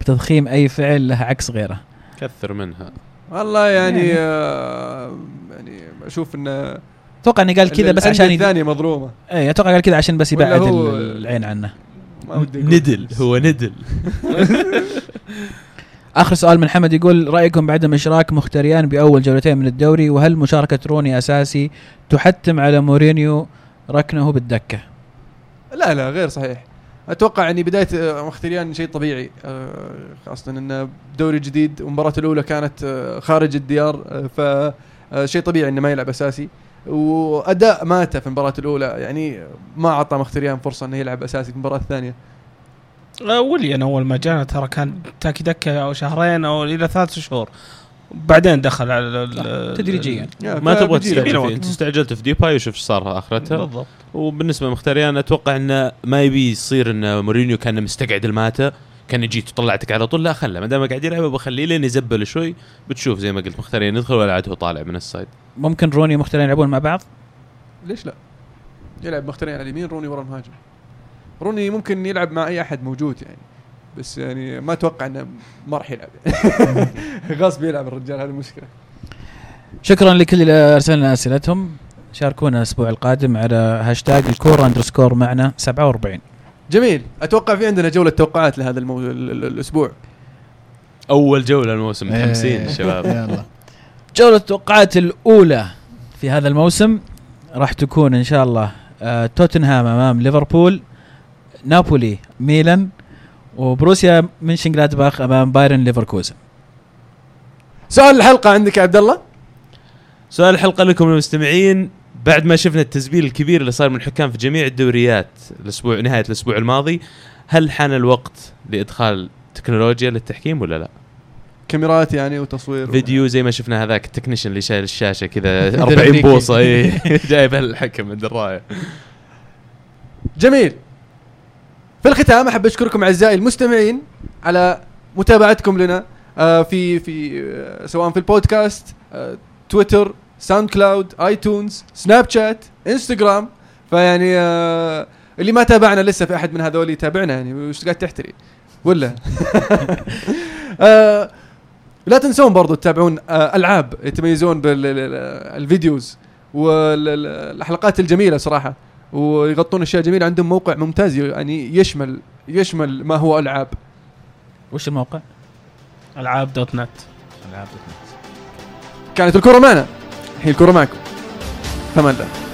بتضخيم أي فعل له عكس غيره؟ كثر منها. والله يعني يعني- آه يعني أشوف إنه أتوقع انه قال كذا بس عشان. الثانية مظلومة. اي أتوقع قال كذا عشان بس يبعد هو- العين عنه. ندل هو ندل. آخر سؤال من حمد يقول رأيكم بعدم اشراك مختريان بأول جولتين من الدوري وهل مشاركة روني أساسي تحتم على مورينيو ركنه بالدكة؟ لا لا غير صحيح. أتوقع يعني بداية آه، مختريان شيء طبيعي. آه، خاصة إنه دوري جديد والمباراه الأولى كانت آه، خارج الديار ف شيء طبيعي إنه ما يلعب أساسي. وأداء ماته في المباراة الأولى يعني ما اعطى مختريان فرصة إنه يلعب أساسي في المباراة الثانية. آه، وليان أول ما جانا ترى كان تاكي دكة أو شهرين أو إلى ثلاث شهور. بعدين دخل على تدريجيا. يا، ما تبغى تستعجل وقت. فيه. انت استعجلت في ديباي وشوف إيش صار آخرتها. بالضبط. وبالنسبة لمخيتاريان أتوقع إنه ما يبي يصير ان مورينيو كان مستقعد لماتا كان يجيك وطلعتك على طول لا خله ما دام قاعد يلعب بخليه لين يزبل شوي بتشوف زي ما قلت مخيتاريان يدخل ولا عاد هو طالع من ال side. ممكن روني ومخيتاريان يلعبون مع بعض؟ ليش لا؟ يلعب مخيتاريان على اليمين روني ورا المهاجم. روني ممكن يلعب مع أي أحد موجود يعني بس يعني ما أتوقع إنه ما راح يلعب. غصب يلعب الرجال هذه المشكلة شكرا لكل اللي أرسلنا أسئلتهم. شاركونا الأسبوع القادم على هاشتاج الكوره underscore معنا 47 جميل. أتوقع في عندنا جولة توقعات لهذا المو... ال- ال- الأسبوع. أول جولة الموسم إيه. متحمسين شباب. يلا. جولة التوقعات الأولى في هذا الموسم راح تكون إن شاء الله آه توتنهام أمام ليفربول نابولي ميلان وبوروسيا مونشنجلادباخ أمام باير ليفركوزن. سؤال الحلقة عندك يا عبد الله؟ سؤال الحلقة لكم المستمعين. بعد ما شفنا التزبيل الكبير اللي صار من الحكام في جميع الدوريات الأسبوع نهاية الأسبوع الماضي هل حان الوقت لإدخال تكنولوجيا للتحكيم ولا لا؟ كاميرات يعني وتصوير فيديو زي ما شفنا هذاك ال technician اللي شايل الشاشة كذا 40 الأمريكي. بوصة إي جايب الحكم من وراه جميل في الختام أحب أشكركم أعزائي المستمعين على متابعتكم لنا آه، في في آه، سواء في البودكاست آه، تويتر ساوند كلاود آيتونز سناب شات إنستغرام. فيعني آه، اللي ما تابعنا لسه في أحد من هذول يتابعنا يعني. وش قاعد تحتري؟ ولا؟ آه، لا تنسون برضو تتابعون آه، ألعاب يتميزون بال videos والحلقات الجميلة صراحة. ويغطون أشياء جميلة. عندهم موقع ممتاز يعني يشمل يشمل ما هو ألعاب. وش الموقع؟ ألعاب دوت نت. كانت الكره معنا. الكره معكم. ثمان الله